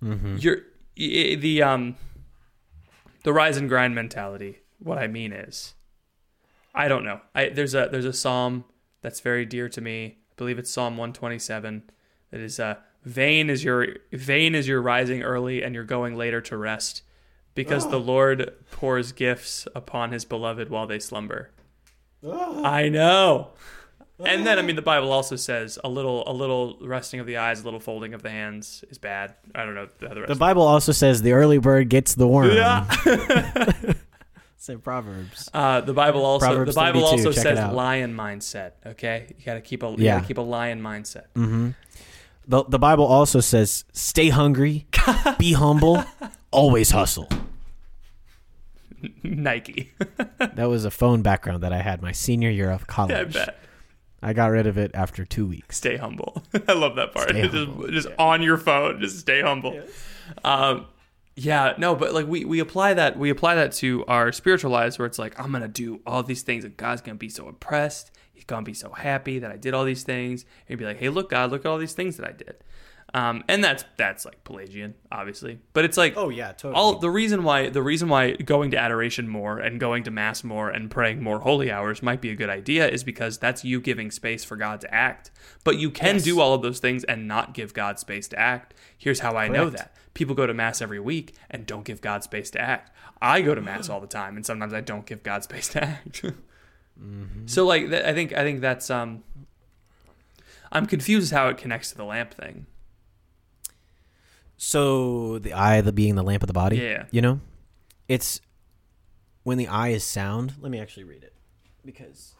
you're the um the rise and grind mentality. What I mean is, I don't know. I there's a there's a psalm that's very dear to me. I believe it's Psalm 127. That is uh vain is your vain is your rising early and you're going later to rest because the Lord pours gifts upon his beloved while they slumber. I know. And then I mean the Bible also says a little a little resting of the eyes, a little folding of the hands is bad. I don't know the other. The Bible also says the early bird gets the worm. yeah. Say Proverbs. Uh, the Bible also Proverbs the Bible also says lion mindset. Okay, you gotta keep a you Yeah. gotta keep a lion mindset. Mm-hmm. The the Bible also says stay hungry, be humble, always hustle. Nike. That was a phone background that I had my senior year of college. I bet. I got rid of it after two weeks. Stay humble. I love that part. Stay just humble, just on your phone. Just stay humble. Um, yeah, no, but like we, we apply that we apply that to our spiritual lives where it's like I'm gonna do all these things and God's gonna be so impressed. He's gonna be so happy that I did all these things. And he'd be like, Hey, look, God, look at all these things that I did. Um, and that's that's like Pelagian, obviously. But it's like Oh, yeah, totally. all the reason why the reason why going to adoration more and going to mass more and praying more holy hours might be a good idea is because that's you giving space for God to act. But you can Yes. do all of those things and not give God space to act. Here's how I know that. People go to mass every week and don't give God space to act. I go to mass all the time and sometimes I don't give God space to act. So like th- I think I think that's um I'm confused how it connects to the lamp thing. So the eye, the being the lamp of the body. Yeah. You know, it's when the eye is sound. Let me actually read it because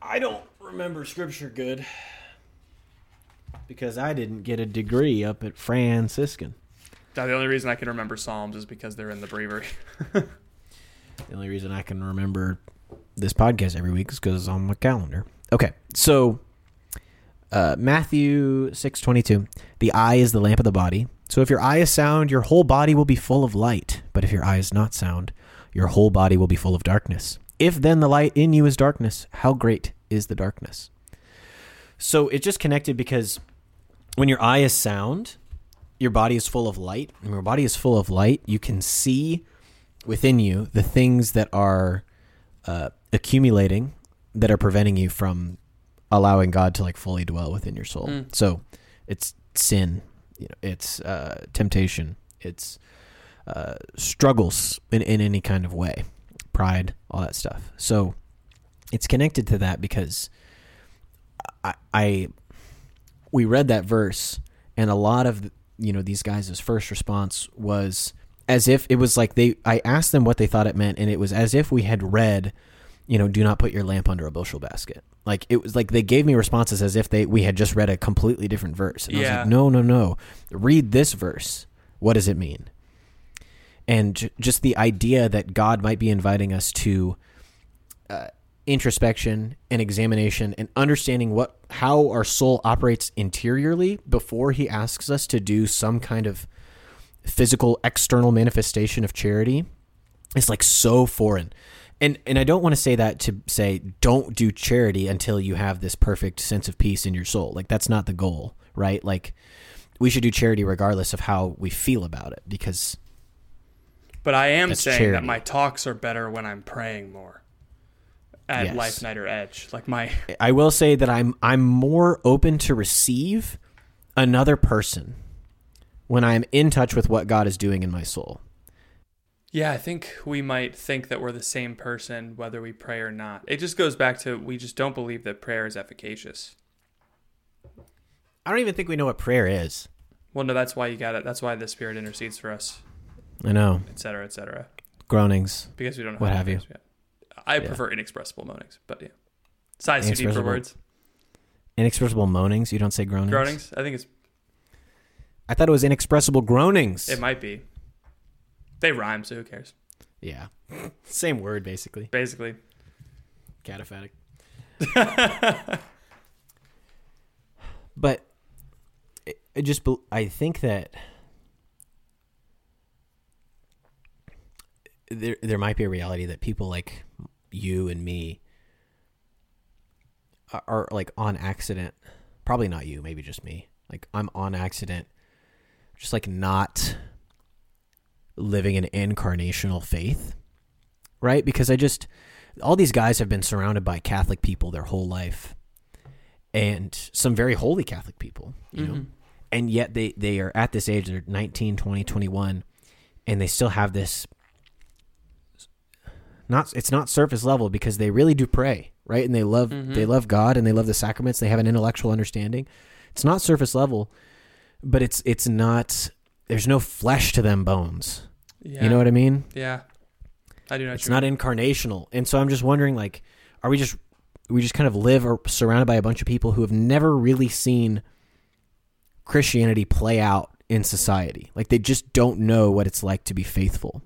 I don't remember scripture good because I didn't get a degree up at Franciscan. Now, the only reason I can remember Psalms is because they're in the breviary. The only reason I can remember this podcast every week is because it's on my calendar. Okay, so uh, Matthew six twenty two. The eye is the lamp of the body. So if your eye is sound, your whole body will be full of light. But if your eye is not sound, your whole body will be full of darkness. If then the light in you is darkness, how great is the darkness? So it just connected because when your eye is sound, your body is full of light. When your body is full of light, you can see within you the things that are uh, accumulating that are preventing you from allowing God to like fully dwell within your soul. Mm. So it's sin, you know, it's uh, temptation, it's uh, struggles in, in any kind of way, pride, all that stuff. So it's connected to that because I, I we read that verse and a lot of you know these guys' first response was as if it was like they I asked them what they thought it meant and it was as if we had read you know do not put your lamp under a bushel basket. Like it was like they gave me responses as if they we had just read a completely different verse. And I was Yeah. like no no no. Read this verse. What does it mean? And j- just the idea that God might be inviting us to uh, introspection and examination and understanding what how our soul operates interiorly before he asks us to do some kind of physical external manifestation of charity is like so foreign and and I don't want to say that to say don't do charity until you have this perfect sense of peace in your soul like that's not the goal right like we should do charity regardless of how we feel about it because But I am saying charity. that my talks are better when I'm praying more at Yes. Life Night or Edge. Like my I will say that I'm I'm more open to receive another person when I'm in touch with what God is doing in my soul. Yeah, I think we might think that we're the same person whether we pray or not. It just goes back to we just don't believe that prayer is efficacious. I don't even think we know what prayer is. Well, no, that's why you got it. That's why the Spirit intercedes for us, I know et cetera, et cetera. groanings. Because we don't know What have you. yet. I prefer inexpressible moanings, but yeah. Size too deep for words. Inexpressible moanings. You don't say groanings. Groanings. I think it's I thought it was inexpressible groanings. it might be. They rhyme, so who cares? yeah, same word basically. Basically. Cataphatic. but it just I think that there there might be a reality that people like you and me are, are like on accident. Probably not you, maybe just me. Like I'm on accident, just like not living an incarnational faith, right? Because I just all these guys have been surrounded by Catholic people their whole life, and some very holy Catholic people, you know, mm-hmm. and yet they they are at this age they're 19 20 21 and they still have this not it's not surface level because they really do pray right? And they love mm-hmm. they love god and they love the sacraments. They have an intellectual understanding. It's not surface level but it's it's not there's no flesh to them bones Yeah. you know what i mean Yeah. I do what it's not mean. incarnational and so i'm just wondering like are we just we just kind of live or surrounded by a bunch of people who have never really seen christianity play out in society like they just don't know what it's like to be faithful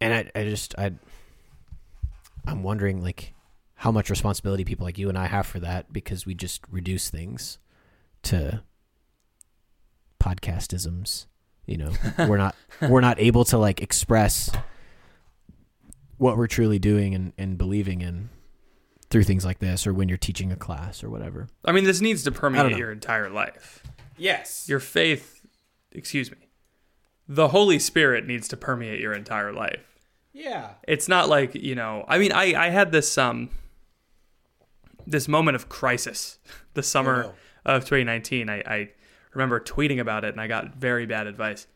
and i, I just i i'm wondering like how much responsibility people like you and i have for that because we just reduce things to podcastisms you know we're not we're not able to like express what we're truly doing and, and believing in through things like this or when you're teaching a class or whatever I mean, this needs to permeate your entire life. yes Your faith, excuse me, the Holy Spirit needs to permeate your entire life. yeah It's not like you know. I mean, I I had this um this moment of crisis the summer of 2019. I, I remember tweeting about it and I got very bad advice,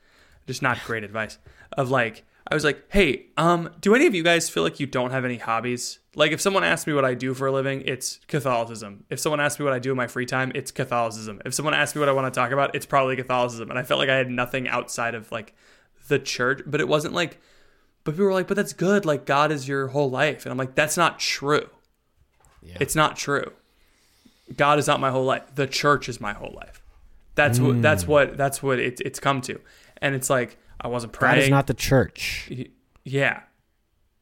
just not great advice. Of like, I was like, hey, um, do any of you guys feel like you don't have any hobbies? Like, if someone asks me what I do for a living, it's Catholicism. If someone asks me what I do in my free time, it's Catholicism. If someone asks me what I want to talk about, it's probably Catholicism. And I felt like I had nothing outside of like the church, but it wasn't like but people were like, but that's good. Like, God is your whole life. And I'm like, that's not true. Yeah. It's not true. God is not my whole life. The church is my whole life. That's what, that's what, that's what it, it's come to. And it's like, I wasn't praying. that is not the church yeah.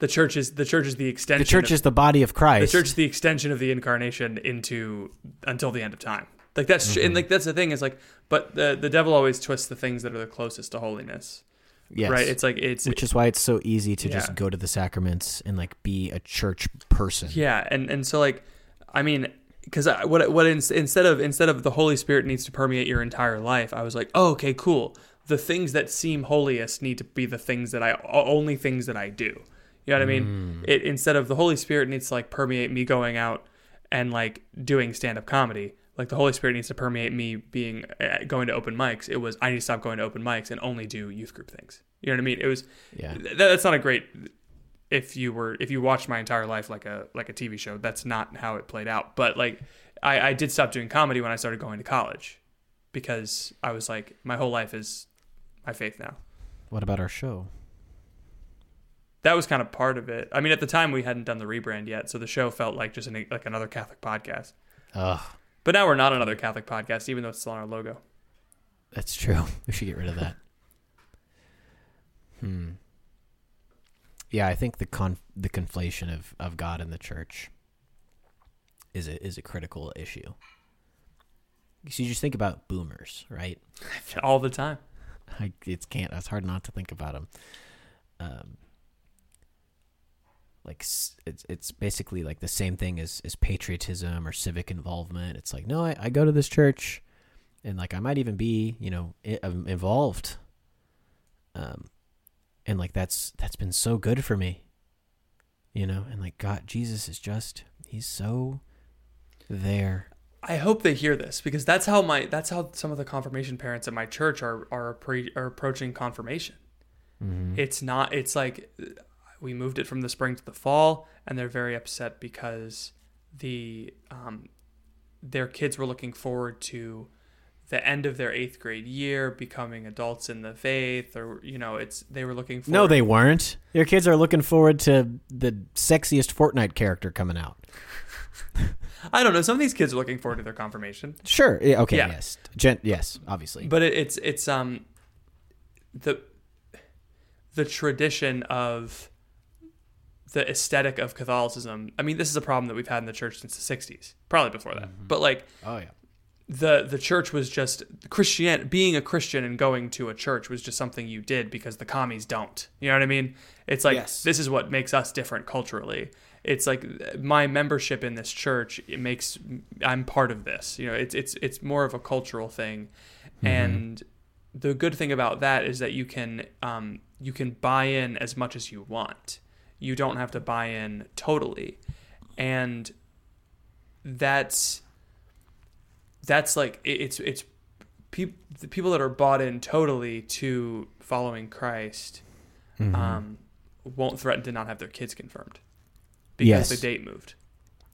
The church is, the church is the extension. the church of, is the body of Christ. the church is the extension of the incarnation into, until the end of time. Like that's, Mm-hmm. and like, that's the thing is like, but the, the devil always twists the things that are the closest to holiness. yes. Right. It's like, it's, which is why it's so easy to Yeah. just go to the sacraments and like be a church person Yeah, and and so like, I mean, because what what in, instead of instead of the Holy Spirit needs to permeate your entire life, I was like, oh, okay, cool. The things that seem holiest need to be the things that I only things that I do. You know what I mean? It instead of the Holy Spirit needs to like permeate me going out and like doing stand up comedy. Like the Holy Spirit needs to permeate me being uh, going to open mics. It was I need to stop going to open mics and only do youth group things. You know what I mean? It was Yeah. th- that's not a great if you were if you watched my entire life like a like a TV show. That's not how it played out. But like I, I did stop doing comedy when I started going to college because I was like my whole life is my faith now. What about our show? That was kind of part of it. I mean, at the time we hadn't done the rebrand yet, so the show felt like just an, like another Catholic podcast. Ugh, But now we're not another Catholic podcast, even though it's still on our logo. that's true. We should get rid of that. hmm. Yeah, I think the con the conflation of, of God and the church is a is a critical issue. So you just think about boomers, right? All the time. I it's can't. It's hard not to think about them. Um, like it's it's basically like the same thing as as patriotism or civic involvement. It's like no, I, I go to this church, and like I might even be you know i- um, involved. Um, and like that's that's been so good for me. You know, and like God, Jesus is just he's so there. I hope they hear this because that's how my that's how some of the confirmation parents at my church are are pre, are approaching confirmation. It's not. It's like we moved it from the spring to the fall, and they're very upset because the um, their kids were looking forward to the end of their eighth grade year, becoming adults in the faith, or you know, it's they were looking for. No, they weren't. Your kids are looking forward to the sexiest Fortnite character coming out. I don't know. Some of these kids are looking forward to their confirmation. Sure. Okay. Yeah. Yes. Gen- yes. Obviously. but it, it's it's um the the tradition of the aesthetic of Catholicism. I mean, this is a problem that we've had in the church since the '60s, probably before that. But like oh yeah. The the church was just Christian. Being a Christian and going to a church was just something you did because the commies don't. You know what I mean? It's like Yes. this is what makes us different culturally. It's like my membership in this church. It makes I'm part of this. You know, it's it's it's more of a cultural thing, and the good thing about that is that you can um, you can buy in as much as you want. You don't have to buy in totally, and that's that's like it- it's it's the people that are bought in totally to following Christ um, won't threaten to not have their kids confirmed because Yes. the date moved.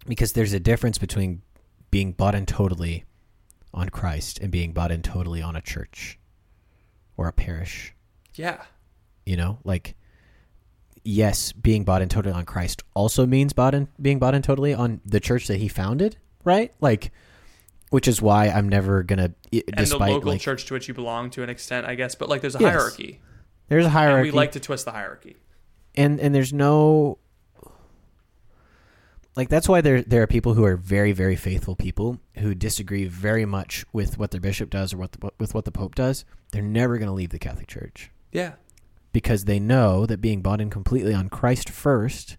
Because there's a difference between being bought in totally on Christ and being bought in totally on a church or a parish. Yeah, You know, like yes, being bought in totally on Christ also means bought in being bought in totally on the church that he founded, right? Like, which is why I'm never gonna, i- and despite the local like, church to which you belong to an extent, I guess. But like, there's a Yes. hierarchy, there's a and hierarchy. we like to twist the hierarchy. and and there's no like that's why there there are people who are very very faithful people who disagree very much with what their bishop does or what the, with what the pope does they're never going to leave the catholic church Yeah, because they know that being bought in completely on christ first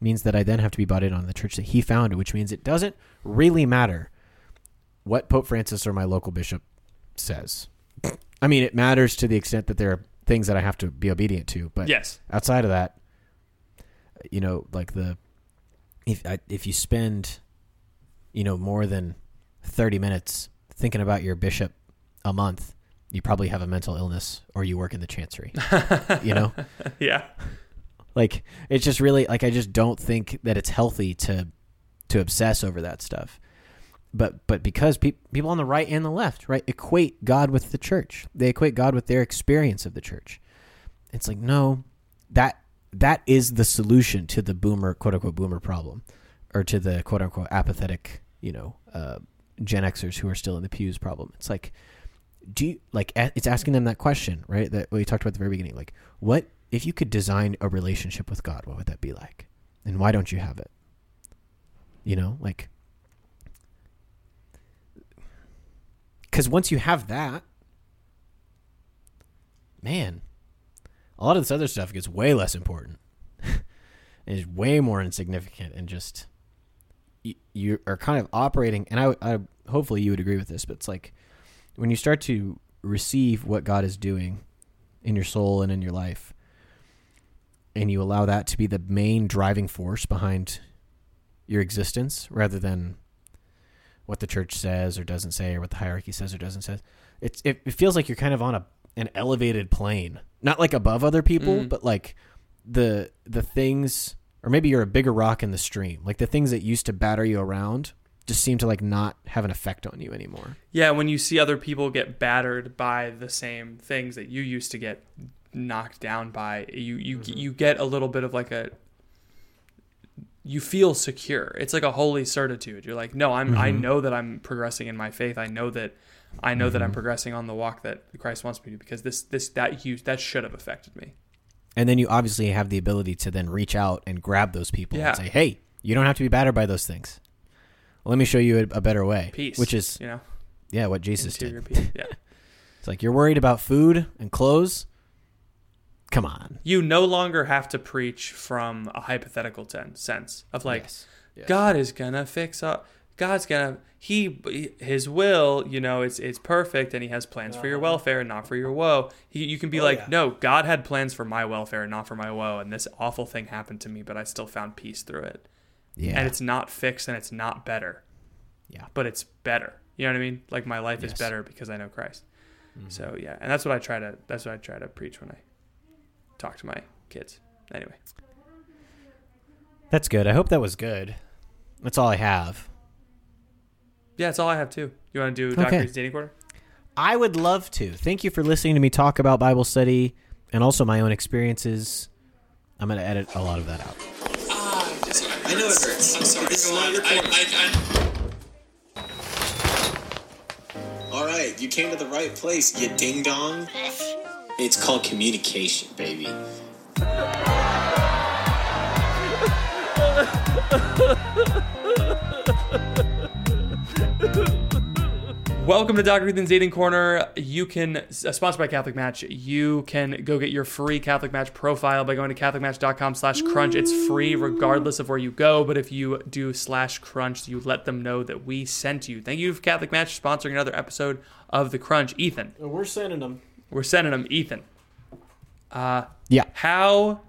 means that i then have to be bought in on the church that he founded which means it doesn't really matter what pope francis or my local bishop says i mean it matters to the extent that there are things that i have to be obedient to but yes, outside of that, you know, like the if I, if you spend, you know, more than thirty minutes thinking about your bishop a month, you probably have a mental illness or you work in the chancery. you know, yeah, like it's just really like I just don't think that it's healthy to to obsess over that stuff. But but because pe- people on the right and the left, right, equate God with the church. They equate God with their experience of the church. It's like no, that that is the solution to the boomer quote unquote boomer problem, or to the quote unquote apathetic you know uh, Gen Xers who are still in the pews problem. It's like do you like it's asking them that question right that we talked about at the very beginning like what if you could design a relationship with god what would that be like and why don't you have it you know like because once you have that man a lot of this other stuff gets way less important. And is way more insignificant and just y- you are kind of operating, and I, I hopefully you would agree with this, but it's like when you start to receive what God is doing in your soul and in your life, and you allow that to be the main driving force behind your existence rather than what the church says or doesn't say or what the hierarchy says or doesn't say. It's it, it feels like you're kind of on a an elevated plane, not like above other people, Mhm. but like the the things or maybe you're a bigger rock in the stream. Like the things that used to batter you around just seem to like not have an effect on you anymore. Yeah, when you see other people get battered by the same things that you used to get knocked down by, you you you get a little bit of like a you feel secure. It's like a holy certitude. You're like, no, I'm I mm-hmm. know that I'm progressing in my faith. I know that I know that I'm mm-hmm. progressing on the walk that Christ wants me to because this this that you that should have affected me. And then you obviously have the ability to then reach out and grab those people Yeah. and say, "Hey, you don't have to be battered by those things. Let me show you a, a better way." Peace. which is you know, yeah, what Jesus interior did. peace. Yeah. It's like you're worried about food and clothes. Come on. you no longer have to preach from a hypothetical ten, sense of like Yes. Yes. God is gonna fix up. God's gonna he his will. You know, it's it's perfect, and he has plans for your welfare and not for your woe. He, you can be like, yeah. no, God had plans for my welfare and not for my woe, and this awful thing happened to me, but I still found peace through it. Yeah. And it's not fixed, and it's not better, yeah. but it's better. You know what I mean? Like my life is Yes. Mm-hmm. better because I know Christ. So yeah, and that's what I try to that's what I try to preach when I talk to my kids. Anyway. That's good. I hope that was good. That's all I have. Yeah, that's all I have too. You want to do Okay. Doctor's dating Corner? I would love to. Thank you for listening to me talk about Bible study and also my own experiences. I'm going to edit a lot of that out. I know it hurts. I'm sorry. This is not your fault. All right, you came to the right place, you ding dong. It's called communication, baby. Welcome to Dr. Ethan's Dating Corner. You can, uh, sponsored by Catholic Match, you can go get your free Catholic Match profile by going to catholicmatch.com slash crunch. It's free regardless of where you go, but if you do slash crunch, you let them know that we sent you. Thank you, for Catholic Match, for sponsoring another episode of The Crunch. Ethan, We're sending them. We're sending them. Ethan, Yeah. how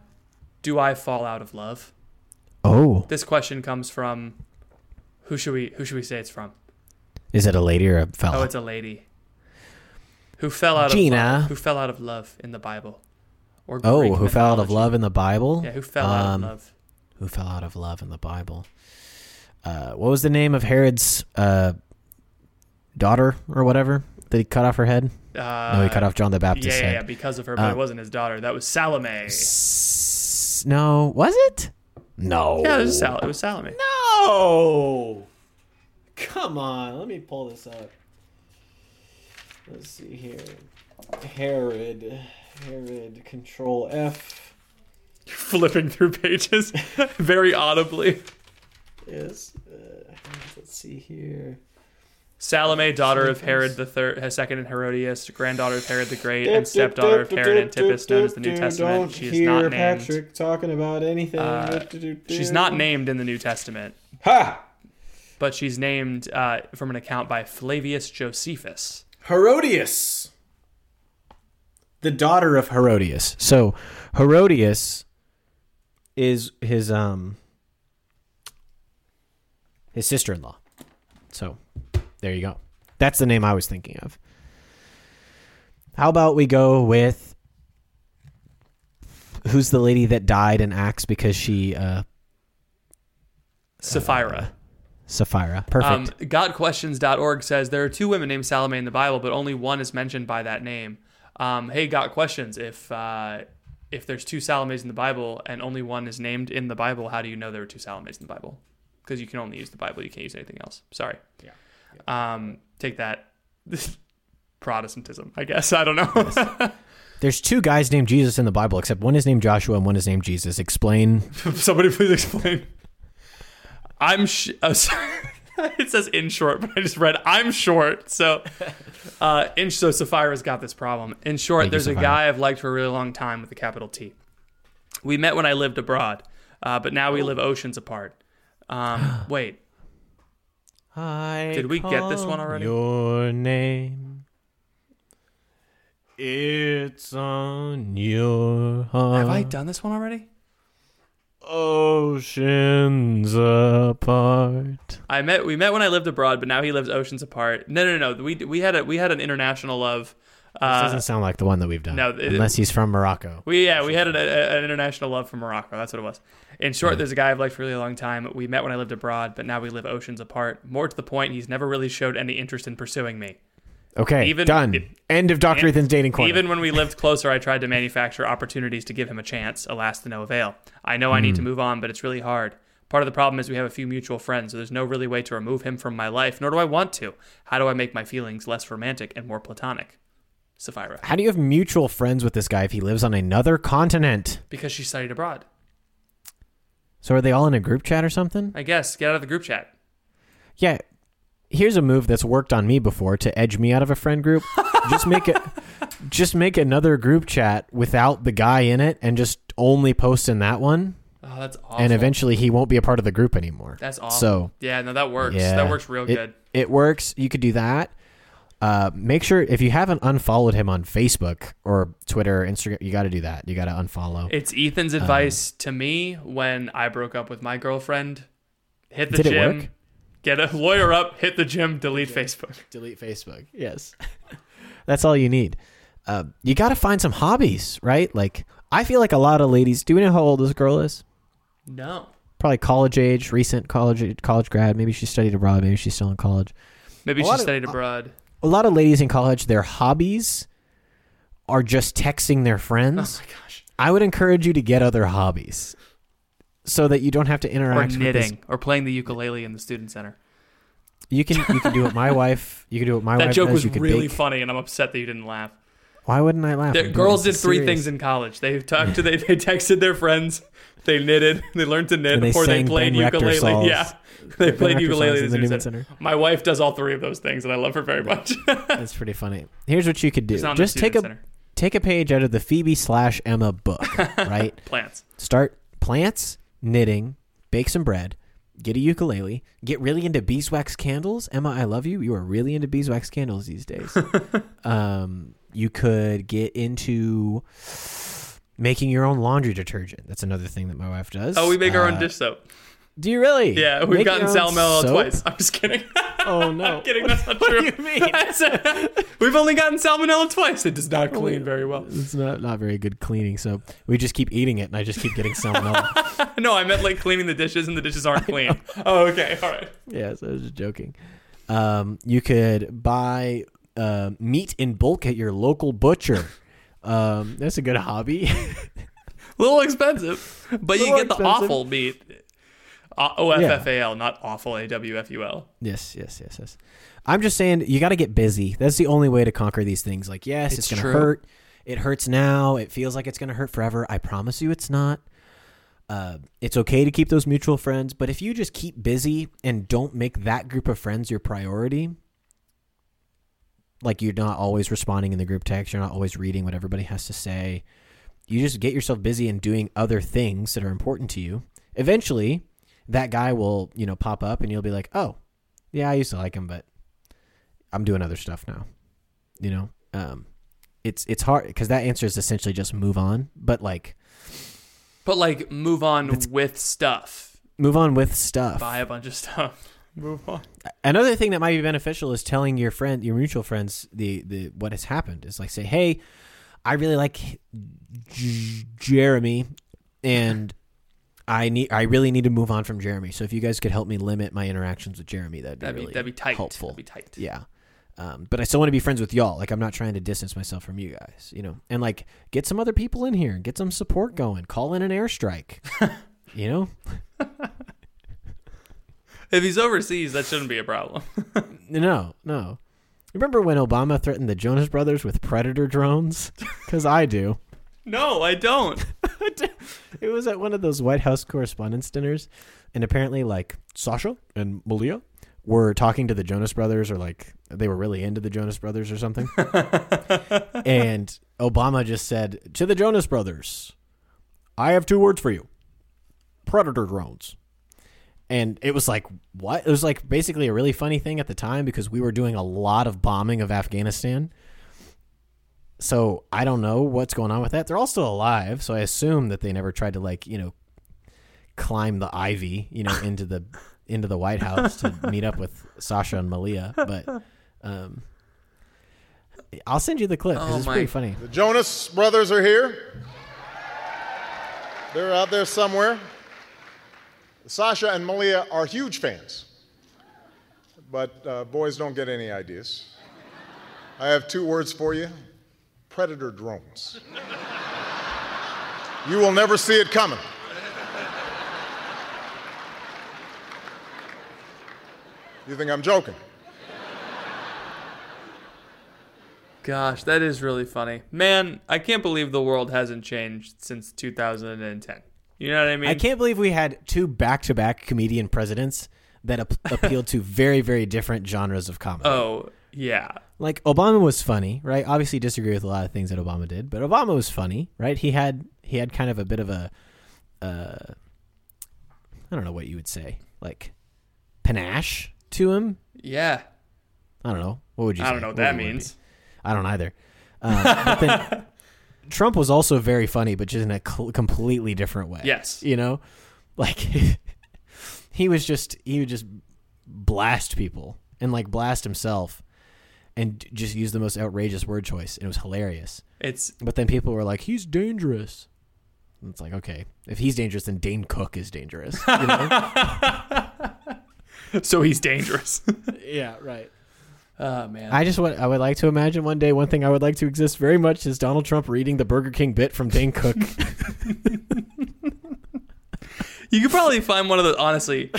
do I fall out of love? Oh. This question comes from, who should we, who should we say it's from? Is it a lady or a fella? Oh, it's a lady who fell out Gina. of love, who fell out of love in the Bible. Or oh, Greek who fell out of love in the Bible? Yeah, who fell out of Um, love? Who fell out of love in the Bible? Uh, what was the name of Herod's uh, daughter or whatever that he cut off her head? Uh, no, he cut off John the Yeah, yeah, yeah, because of her, but Uh, it wasn't his daughter. That was Salome. S- no, was it? No. Yeah, it was Sal. It was Salome. No. Come on, let me pull this up. Let's see here. Herod. Herod. Control F. Flipping through pages very audibly. Yes. Uh, let's see here. Salome, daughter of Herod the third, second and Herodias, granddaughter of Herod the Great, and stepdaughter of Herod Antipas, known as the New Testament. She is not named. Patrick talking about anything. Uh, She's not named in the New Testament, Ha! but she's named uh, from an account by Flavius Josephus. Herodias. The daughter of Herodias. So Herodias is his um his sister-in-law. So there you go. That's the name I was thinking of. How about we go with who's the lady that died in Acts because she uh Sapphira. Sapphira. Perfect. Um, GotQuestions.org says there are two women named Salome in the Bible, but only one is mentioned by that name. Um, hey, Got Questions. If uh, if there's two Salomes in the Bible and only one is named in the Bible, how do you know there were two Salomes in the Bible? Because you can only use the Bible. You can't use anything else. Sorry. Yeah. Um, take that. Protestantism, I guess. I don't know. There's two guys named Jesus in the Bible, except one is named Joshua and one is named Jesus. Explain Somebody please explain. I'm sh- oh, sorry. it says in short, but I just read I'm short. So, uh, in so Sapphira's got this problem. In short, Thank you, there's a guy I've liked for a really long time with a capital T. We met when I lived abroad, uh, but now we live oceans apart. Um, wait, I Did we get this one already? Your name. It's on your heart. Have I done this one already? Oceans apart. I met we met when I lived abroad, but now he lives oceans apart. No, no, no. no. We we had a we had an international love. This Uh, doesn't sound like the one that we've done. no, it- unless he's from Morocco. we yeah we had an, a, an international love for Morocco. That's what it was. In short, there's a guy I've liked for a really long time. We met when I lived abroad, but now we live oceans apart. More to the point, he's never really showed any interest in pursuing me. Okay, Even- done. it- End of Dr. Ethan's dating corner. Even when we lived closer, I tried to manufacture opportunities to give him a chance. Alas, to no avail. I know I need to move on, but it's really hard. Part of the problem is we have a few mutual friends, so there's no really way to remove him from my life, nor do I want to. How do I make my feelings less romantic and more platonic? Sapphira. How do you have mutual friends with this guy if he lives on another continent? Because she studied abroad. So are they all in a group chat or something? I guess. Get out of the group chat. Yeah. Here's a move that's worked on me before to edge me out of a friend group. just make it just make another group chat without the guy in it and just only post in that one Oh, that's awful. and eventually he won't be a part of the group anymore. That's awful. So, yeah, no, that works. yeah. That works real It- good. It works. You could do that. Uh, make sure if you haven't unfollowed him on Facebook or Twitter, Instagram, you got to do that. You got to unfollow. It's Ethan's Um, advice to me when I broke up with my girlfriend. Hit the Did it gym. work? Get a lawyer up, hit the gym, delete Facebook. delete Facebook. Yes. That's all you need. Uh, you got to find some hobbies, right? Like, I feel like a lot of ladies. Do we know how old this girl is? No. Probably college age, recent college college grad. Maybe she studied abroad. Maybe she's still in college. Maybe A she lot of- studied abroad. A lot of ladies in college, their hobbies are just texting their friends. Oh my gosh. I would encourage you to get other hobbies so that you don't have to Or interact with this. knitting. Or playing the ukulele in the student center. You can you can do what my wife. You can do what my wife. that wife joke does. was really bake. funny, and I'm upset that you didn't laugh. Why wouldn't I laugh? The girls did three serious. things in college. They talked to they, they texted their friends. They knitted. They learned to knit And before they sang played Ben ukulele. songs. Yeah, they Ben played Rector ukulele in the Newman center. My wife does all three of those things, and I love her very much. That's pretty funny. Here's what you could do. It's not in the Just take a center. take a page out of the Phoebe slash Emma book, right? Plants. Start plants, knitting, bake some bread, get a ukulele, get really into beeswax candles. Emma, I love you. You are really into beeswax candles these days. um, you could get into making your own laundry detergent. That's another thing that my wife does. Oh, we make our own Uh, dish soap. Do you really? Yeah, we've Make gotten salmonella soap? twice. I'm just kidding. Oh no. I'm kidding. That's not What true. do you mean? Said- we've only gotten salmonella twice. It does not clean very well. It's not not very good cleaning, so we just keep eating it, and I just keep getting salmonella. No, I meant like cleaning the dishes, and the dishes aren't clean. oh, okay. All right. yeah, so I was just joking. Um, you could buy uh, meat in bulk at your local butcher. Um, that's a good hobby. A little expensive, but you get the awful meat. O F F A L, not awful. A W F U L. yes, yes, yes, yes. I'm just saying you got to get busy. That's the only way to conquer these things. Like, yes, it's, It's gonna hurt. It hurts now. It feels like it's gonna hurt forever. I promise you, it's not. Uh, it's okay to keep those mutual friends, but if you just keep busy and don't make that group of friends your priority, like you're not always responding in the group text, you're not always reading what everybody has to say. You just get yourself busy and doing other things that are important to you. Eventually, that guy will, you know, pop up and you'll be like, "Oh, yeah, I used to like him, but I'm doing other stuff now." You know, um, it's it's hard because that answer is essentially just move on, but like But like, move on with stuff. move on with stuff. Buy a bunch of stuff. Move on. Another thing that might be beneficial is telling your friend, your mutual friends, the the what has happened. Is like say, "Hey, I really like J- Jeremy, and I need, I really need to move on from Jeremy. So if you guys could help me limit my interactions with Jeremy, that'd be That'd be really that'd be tight. helpful. That'd be tight. Yeah. Um, but I still want to be friends with y'all. Like I'm not trying to distance myself from you guys, you know. And like get some other people in here, get some support going. Call in an airstrike. you know? If he's overseas, that shouldn't be a problem. No, no. Remember when Obama threatened the Jonas Brothers with predator drones? Because I do. no, I don't. It was at one of those White House correspondence dinners, and apparently, like Sasha and Malia were talking to the Jonas Brothers, or like they were really into the Jonas Brothers or something. and Obama just said to the Jonas Brothers, "I have two words for you: predator drones." And it was like, what? It was like basically a really funny thing at the time because we were doing a lot of bombing of Afghanistan. So I don't know what's going on with that. They're all still alive, so I assume that they never tried to like, you know, climb the ivy, you know, into the into the White House to meet up with Sasha and Malia. But um, I'll send you the clip 'cause Oh it's my- pretty funny. The Jonas brothers are here. They're out there somewhere. Sasha and Malia are huge fans. But uh, boys don't get any ideas. I have two words for you predator drones. You will never see it coming. You think I'm joking? Gosh, that is really funny. Man, I can't believe the world hasn't changed since 2010. You know what I mean? I can't believe we had two back-to-back comedian presidents that ap- appealed to very, very different genres of comedy. Oh, yeah. Like Obama was funny, right? Obviously, disagree with a lot of things that Obama did, but Obama was funny, right? He had he had kind of a bit of a, uh, I don't know what you would say, like panache to him. Yeah. I don't know. What would you? Say? I say? don't know what would that means. I don't either. Um, but then Trump was also very funny, but just in a cl- completely different way. Yes. you know, like he was just he would just blast people and like blast himself and just use the most outrageous word choice and it was hilarious It's but then people were like he's dangerous and it's like okay if he's dangerous then dane cook is dangerous you know? so he's dangerous. yeah right oh man. i just want i would like to imagine one day one thing i would like to exist very much is donald trump reading the burger king bit from dane cook You could probably find one of the honestly.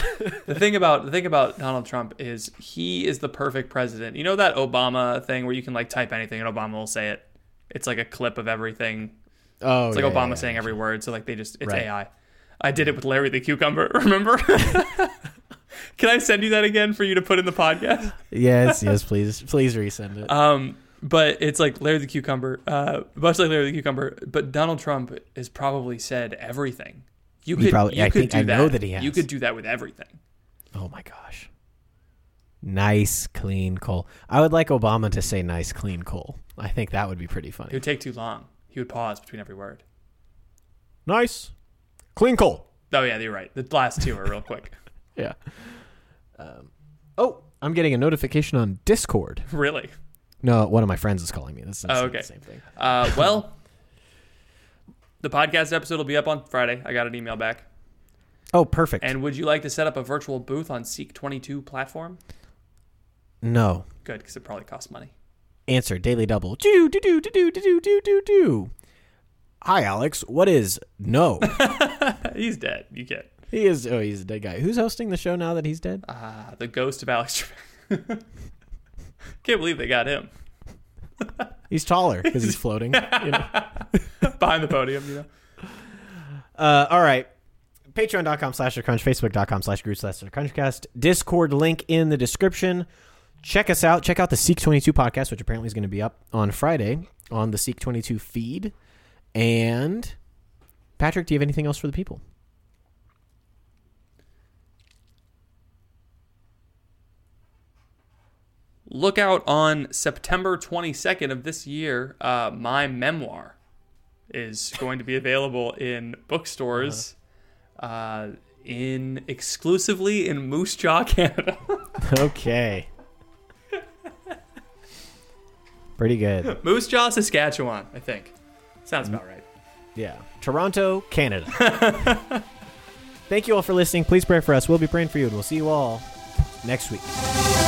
The thing about the thing about Donald Trump is he is the perfect president. You know that Obama thing where you can like type anything and Obama will say it. It's like a clip of everything. oh It's like yeah, Obama yeah, saying yeah. every word. So like they just it's Right. AI. I did it with Larry the Cucumber. Remember? can I send you that again for you to put in the podcast? yes yes please please resend it Um, but it's like Larry the Cucumber, uh, much like Larry the Cucumber. But Donald Trump has probably said everything. You He could, probably- you I could think- do I that. know that he You could do that with everything. Oh my gosh. Nice, clean coal. I would like Obama to say nice, clean coal. I think that would be pretty funny. It would take too long. He would pause between every word. Nice, clean coal. Oh yeah, you're right. The last two are real quick. Yeah. Um, oh, I'm getting a notification on Discord. really. No, one of my friends is calling me. That's not Oh, the same thing. Uh, well, the podcast episode will be up on Friday. I got an email back. Oh, perfect. And would you like to set up a virtual booth on Seek 22 platform? no. Good, because it probably costs money. Answer daily double. Do do do do do do do do do. Hi, Alex. What is no? He's dead. You get he is. Oh, he's a dead guy. Who's hosting the show now that he's dead? uh, the ghost of Alex. Trebek. Can't believe they got him He's taller because he's floating. you know? behind the podium. You know. Uh, all right. Patreon.com slash the crunch, Facebook.com slash group slash the crunchcast, Discord link in the description. Check us out. Check out the Seek 22 podcast, which apparently is going to be up on Friday on the Seek 22 feed. And Patrick, do you have anything else for the people? Look out on September 22nd of this year. Uh, my memoir is going to be available in bookstores, uh, in exclusively in Moose Jaw, Canada. Okay. Pretty good. Moose Jaw, Saskatchewan, I think. Sounds about right. Yeah. Toronto, Canada. Thank you all for listening. Please pray for us. We'll be praying for you, and we'll see you all next week.